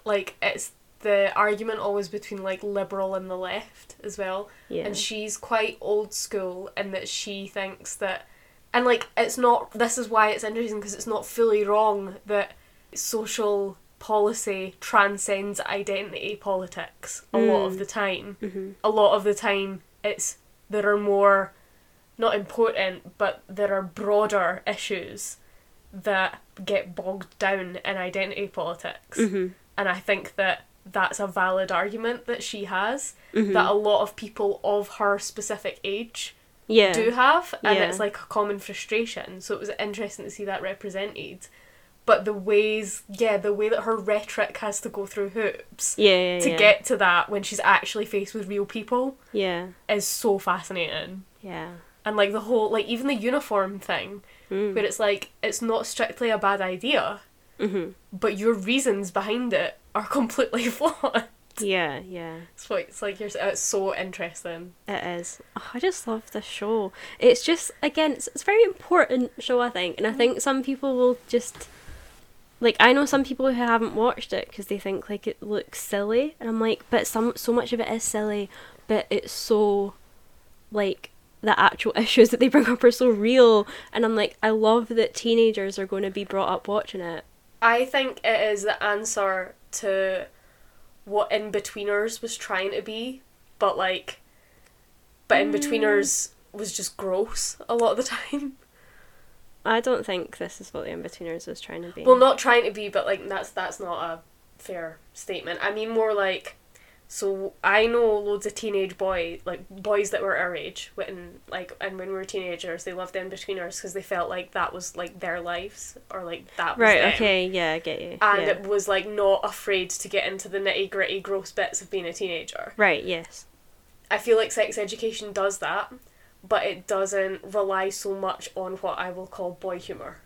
like, it's the argument always between like liberal and the left as well. Yeah. and she's quite old school in that she thinks that and like it's not this is why it's interesting because it's not fully wrong that social policy transcends identity politics a lot of Mm. the time hmm a lot of the time it's there are more not important but there are broader issues that get bogged down in identity politics hmm and I think that that's a valid argument that she has Mhm. that a lot of people of her specific age yeah. do have and Yeah. it's like a common frustration so it was interesting to see that represented but the ways yeah the way that her rhetoric has to go through hoops yeah, yeah, to get to that when she's actually faced with real people Yeah. is so fascinating Yeah. and like the whole like even the uniform thing Mm. where it's like it's not strictly a bad idea hmm but your reasons behind it are completely flawed Yeah, yeah. so it's like you're it's so interesting It is. Oh, I just love this show. It's just again, it's, it's a very important show, I think, and I think some people will just like I know some people who haven't watched it because they think like it looks silly, and I'm like, but some so much of it is silly, but it's so like the actual issues that they bring up are so real, and I'm like, I love that teenagers are going to be brought up watching it. I think it is the answer to what Inbetweeners was trying to be, but like, but In mm. Betweeners was just gross a lot of the time. I don't think this is what the Inbetweeners was trying to be. Well, not trying to be, but like that's that's not a fair statement. I mean more like, so I know loads of teenage boy like boys that were our age when like and when we were teenagers they loved Inbetweeners because they felt like that was like their lives or like that was right. them. Okay. Yeah, I get you. and yeah. it was like not afraid to get into the nitty gritty gross bits of being a teenager. Right. Yes. I feel like sex education does that, but it doesn't rely so much on what I will call boy humor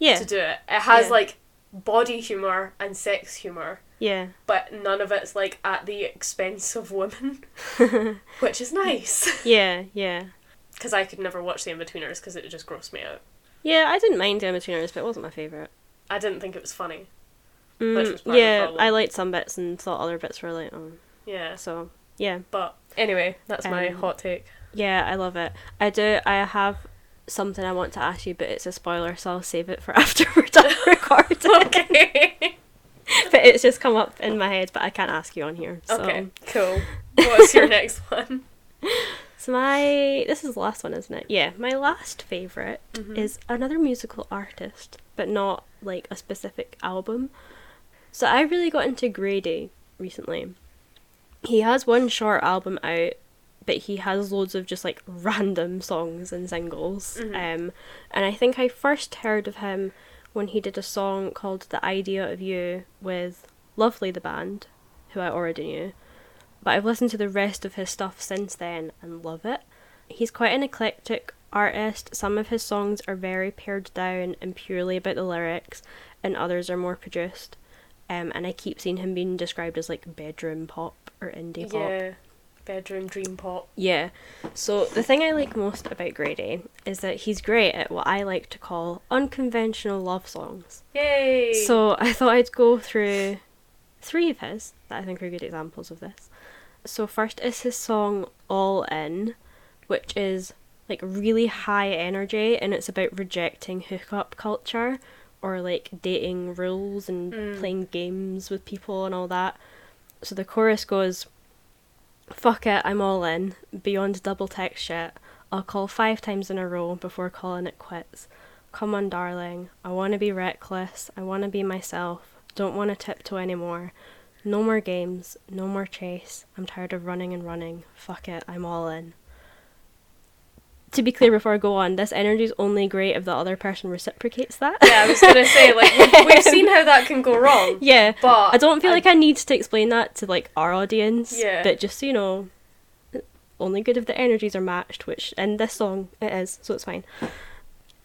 Yeah. to do it. It has Yeah. like body humor and sex humor, Yeah. but none of it's like at the expense of women, which is nice. Yeah, yeah. Because I could never watch The Inbetweeners because it just grossed me out. Yeah, I didn't mind The Thrones, but it wasn't my favourite. I didn't think it was funny. Mm, was part of the yeah. I liked some bits and thought other bits were like, oh. Yeah. So, yeah. But anyway, that's my Um, hot take. Yeah, I love it. I do, I have something I want to ask you, but it's a spoiler, so I'll save it for after we're done recording. okay. but it's just come up in my head, but I can't ask you on here. So. Okay, cool. What's your next one? So my this is the last one, isn't it? Yeah, my last favorite Mhm. is another musical artist, but not like a specific album. So I really got into Grady recently. He has one short album out, but he has loads of just like random songs and singles. Mhm. Um, and I think I first heard of him when he did a song called "The Idea of You" with lovelytheband, who I already knew but I've listened to the rest of his stuff since then and love it. He's quite an eclectic artist. Some of his songs are very pared down and purely about the lyrics, and others are more produced. Um, and I keep seeing him being described as like bedroom pop or indie pop. Bedroom dream pop. Yeah. So the thing I like most about Grady is that he's great at what I like to call unconventional love songs. Yay! So I thought I'd go through three of his that I think are good examples of this. So first is his song All In, which is like really high energy and it's about rejecting hookup culture or like dating rules and Mm. playing games with people and all that. So the chorus goes Fuck it, I'm all in. Beyond double text shit. I'll call five times in a row before calling it quits. Come on, darling. I want to be reckless. I want to be myself. Don't want to tiptoe anymore. No more games. No more chase. I'm tired of running and running. Fuck it. I'm all in. To be clear before I go on, this energy is only great if the other person reciprocates that. yeah, I was gonna say like we've, we've seen how that can go wrong. yeah. But I don't feel I- like I need to explain that to like our audience. Yeah. But just so you know, only good if the energies are matched, which in this song it is, so it's fine.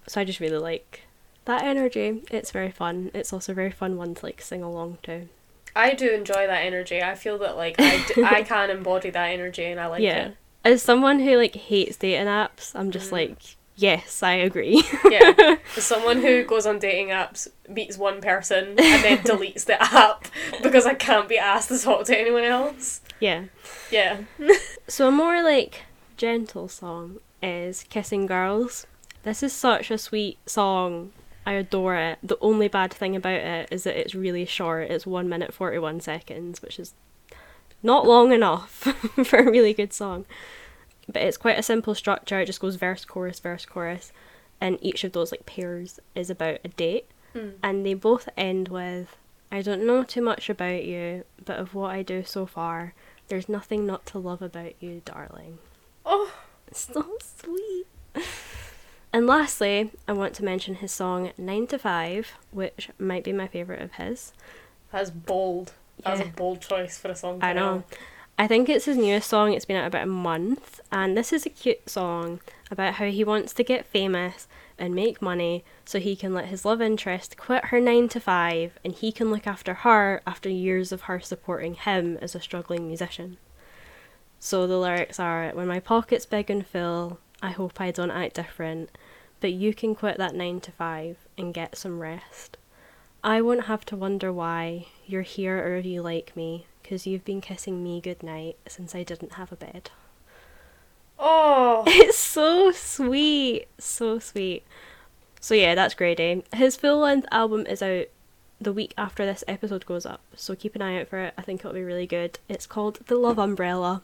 So I just really like that energy. It's very fun. It's also a very fun one to like sing along to. I do enjoy that energy. I feel that like I, d- I can embody that energy and I like yeah. it. As someone who like hates dating apps, I'm just Mm. like, yes, I agree. Yeah. As someone who goes on dating apps, meets one person and then deletes the app because I can't be asked to talk to anyone else. yeah. Yeah. So a more like gentle song is Kissing Girls. This is such a sweet song. I adore it. The only bad thing about it is that it's really short. It's 1 minute 41 seconds, which is not long enough for a really good song. But it's quite a simple structure. It just goes verse, chorus, verse, chorus. And each of those like pairs is about a date. Hmm. And they both end with I don't know too much about you, but of what I do so far, there's nothing not to love about you, darling. Oh, So sweet. And lastly, I want to mention his song 9 to 5, which might be my favourite of his. that's bold. That's Yeah. a bold choice for a song. I know. I think it's his newest song. It's been out about a month, and this is a cute song about how he wants to get famous and make money so he can let his love interest quit her 9 to 5 and he can look after her after years of her supporting him as a struggling musician. So the lyrics are When my pocket's big and full, I hope I don't act different, but you can quit that 9 to 5 and get some rest. I won't have to wonder why you're here or if you like me, 'cause you've been kissing me goodnight since I didn't have a bed. Oh, It's so sweet, so sweet. So yeah, that's Grady. Eh? His full length album is out the week after this episode goes up, so keep an eye out for it. I think it'll be really good. It's called The Love Umbrella.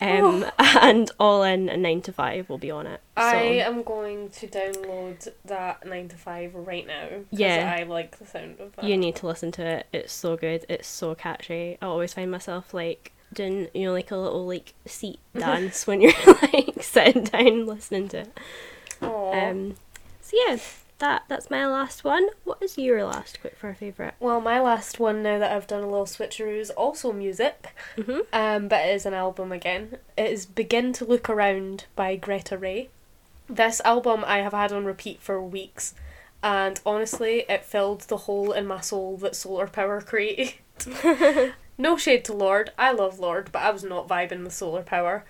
Um, and All In and 9 to 5 will be on it. So. I am going to download that nine to five right now. Yeah. I like the sound of that. You need to listen to it. It's so good. It's so catchy. I always find myself like doing you know like a little like seat dance when you're like sitting down listening to it. Aw. Um, so yeah, that that's my last one. What is your last quick for a favorite? Well, my last one now that I've done a little switcheroo is also music, Mhm. um, but it is an album again. It is Begin to Look Around by Greta Ray. This album I have had on repeat for weeks, and honestly, it filled the hole in my soul that solar power created. no shade to Lorde, I love Lorde, but I was not vibing with solar power.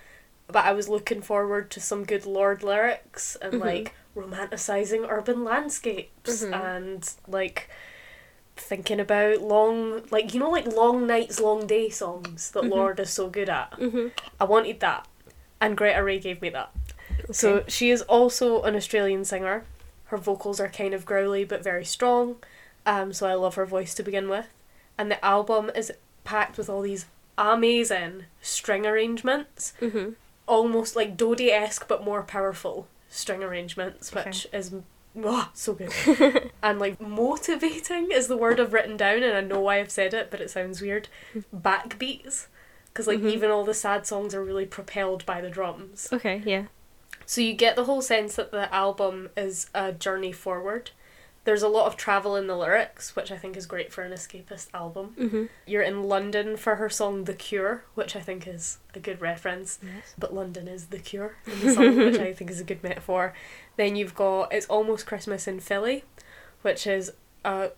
But I was looking forward to some good Lorde lyrics and Mhm. like romanticizing urban landscapes Mhm. and like thinking about long like you know like long nights long day songs that Mhm. Lorde is so good at Mhm. i wanted that and greta ray gave me that so she is also an australian singer her vocals are kind of growly but very strong um, so i love her voice to begin with and the album is packed with all these amazing string arrangements Mhm. almost like Dodie-esque but more powerful string arrangements, Okay. which is oh, so good. and like motivating is the word I've written down, and I know why I've said it, but it sounds weird. Backbeats, because like Mhm. even all the sad songs are really propelled by the drums. Okay. Yeah. So you get the whole sense that the album is a journey forward. There's a lot of travel in the lyrics, which I think is great for an escapist album. Mhm. You're in London for her song The Cure, which I think is a good reference Yes. but London is the cure in the song, which I think is a good metaphor. Then you've got It's Almost Christmas in Philly, which is a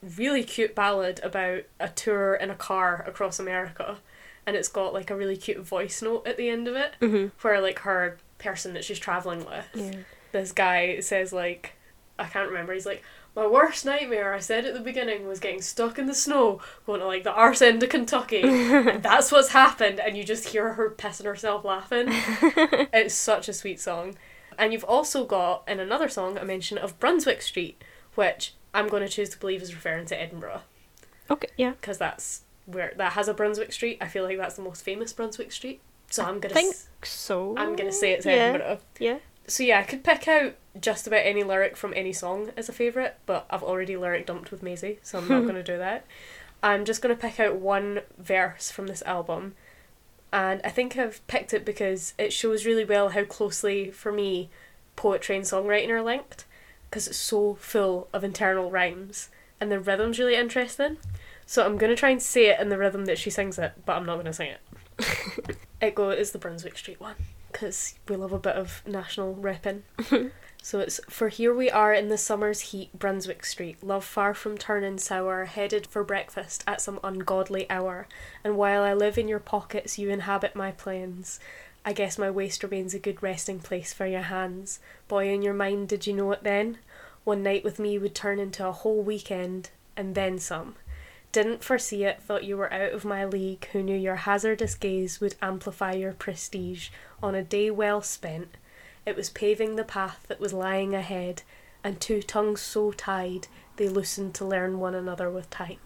really cute ballad about a tour in a car across America. And it's got like a really cute voice note at the end of it, Mhm. where like her person that she's travelling with, Yeah. this guy says like, I can't remember, he's like, my worst nightmare, I said at the beginning, was getting stuck in the snow, going to like the arse end of Kentucky. and that's what's happened, and you just hear her pissing herself laughing. it's such a sweet song. And you've also got, in another song, a mention of Brunswick Street, which I'm going to choose to believe is referring to Edinburgh, Okay. Yeah. because that's where that has a Brunswick Street. I feel like that's the most famous Brunswick Street. So I'm gonna think s- so. I'm gonna say it's yeah. Edinburgh. Yeah. So yeah, I could pick out just about any lyric from any song is a favourite, but I've already lyric dumped with Maisie, so I'm not going to do that. I'm just going to pick out one verse from this album, and I think I've picked it because it shows really well how closely, for me, poetry and songwriting are linked, because it's so full of internal rhymes, and the rhythm's really interesting. So I'm going to try and say it in the rhythm that she sings it, but I'm not going to sing it. it go is the Brunswick Street one because we love a bit of national repping. so it's for here we are in the summer's heat, Brunswick Street, love far from turning sour, headed for breakfast at some ungodly hour. And while I live in your pockets, you inhabit my plans. I guess my waist remains a good resting place for your hands. Boy, in your mind, did you know it then? One night with me would turn into a whole weekend, and then some. Didn't foresee it, thought you were out of my league, who knew your hazardous gaze would amplify your prestige on a day well spent. It was paving the path that was lying ahead, and two tongues so tied they loosened to learn one another with time.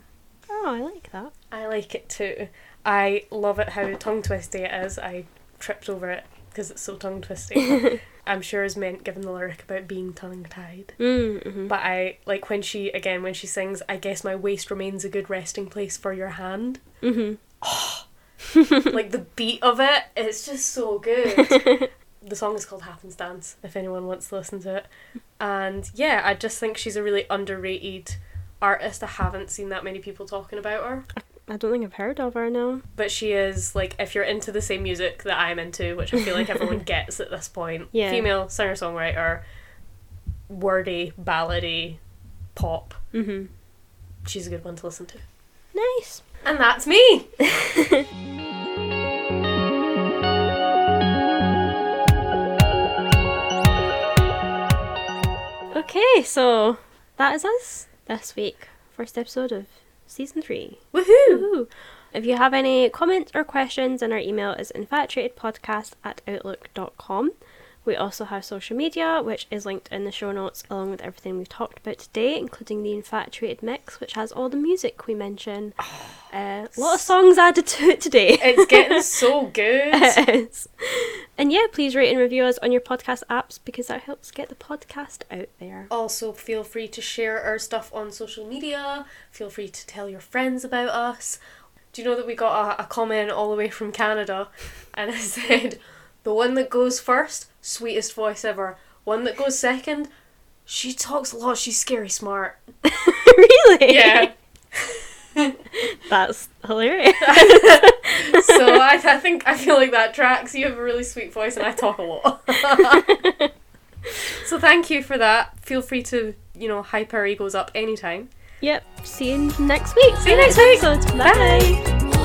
Oh, I like that. I like it too. I love it how tongue twisty it is. I tripped over it because it's so tongue twisty. I'm sure is meant given the lyric about being tongue tied. Mm, hmm But I like when she again when she sings, I guess my waist remains a good resting place for your hand. hmm like the beat of it, it's just so good. the song is called Happenstance, if anyone wants to listen to it. And yeah, I just think she's a really underrated artist. I haven't seen that many people talking about her. I don't think I've heard of her now. But she is like if you're into the same music that I'm into, which I feel like everyone gets at this point. Yeah. Female singer songwriter, wordy, ballady, pop. hmm She's a good one to listen to. Nice. And that's me. Okay, so that is us this week. First episode of season three. Woohoo! Woohoo. If you have any comments or questions, then our email is infatuatedpodcast at outlook.com. We also have social media, which is linked in the show notes, along with everything we've talked about today, including the Infatuated Mix, which has all the music we mention. Uh, a lot of songs added to it today. It's getting so good. It is. And yeah, please rate and review us on your podcast apps because that helps get the podcast out there. Also, feel free to share our stuff on social media. Feel free to tell your friends about us. Do you know that we got a, a comment all the way from Canada and it said, the one that goes first, sweetest voice ever. One that goes second, she talks a lot, she's scary smart. really? Yeah. That's hilarious. so I, I think, I feel like that tracks. You have a really sweet voice and I talk a lot. so thank you for that. Feel free to, you know, hype our egos up anytime. yep. See you next week. See you next week. Episodes. Bye.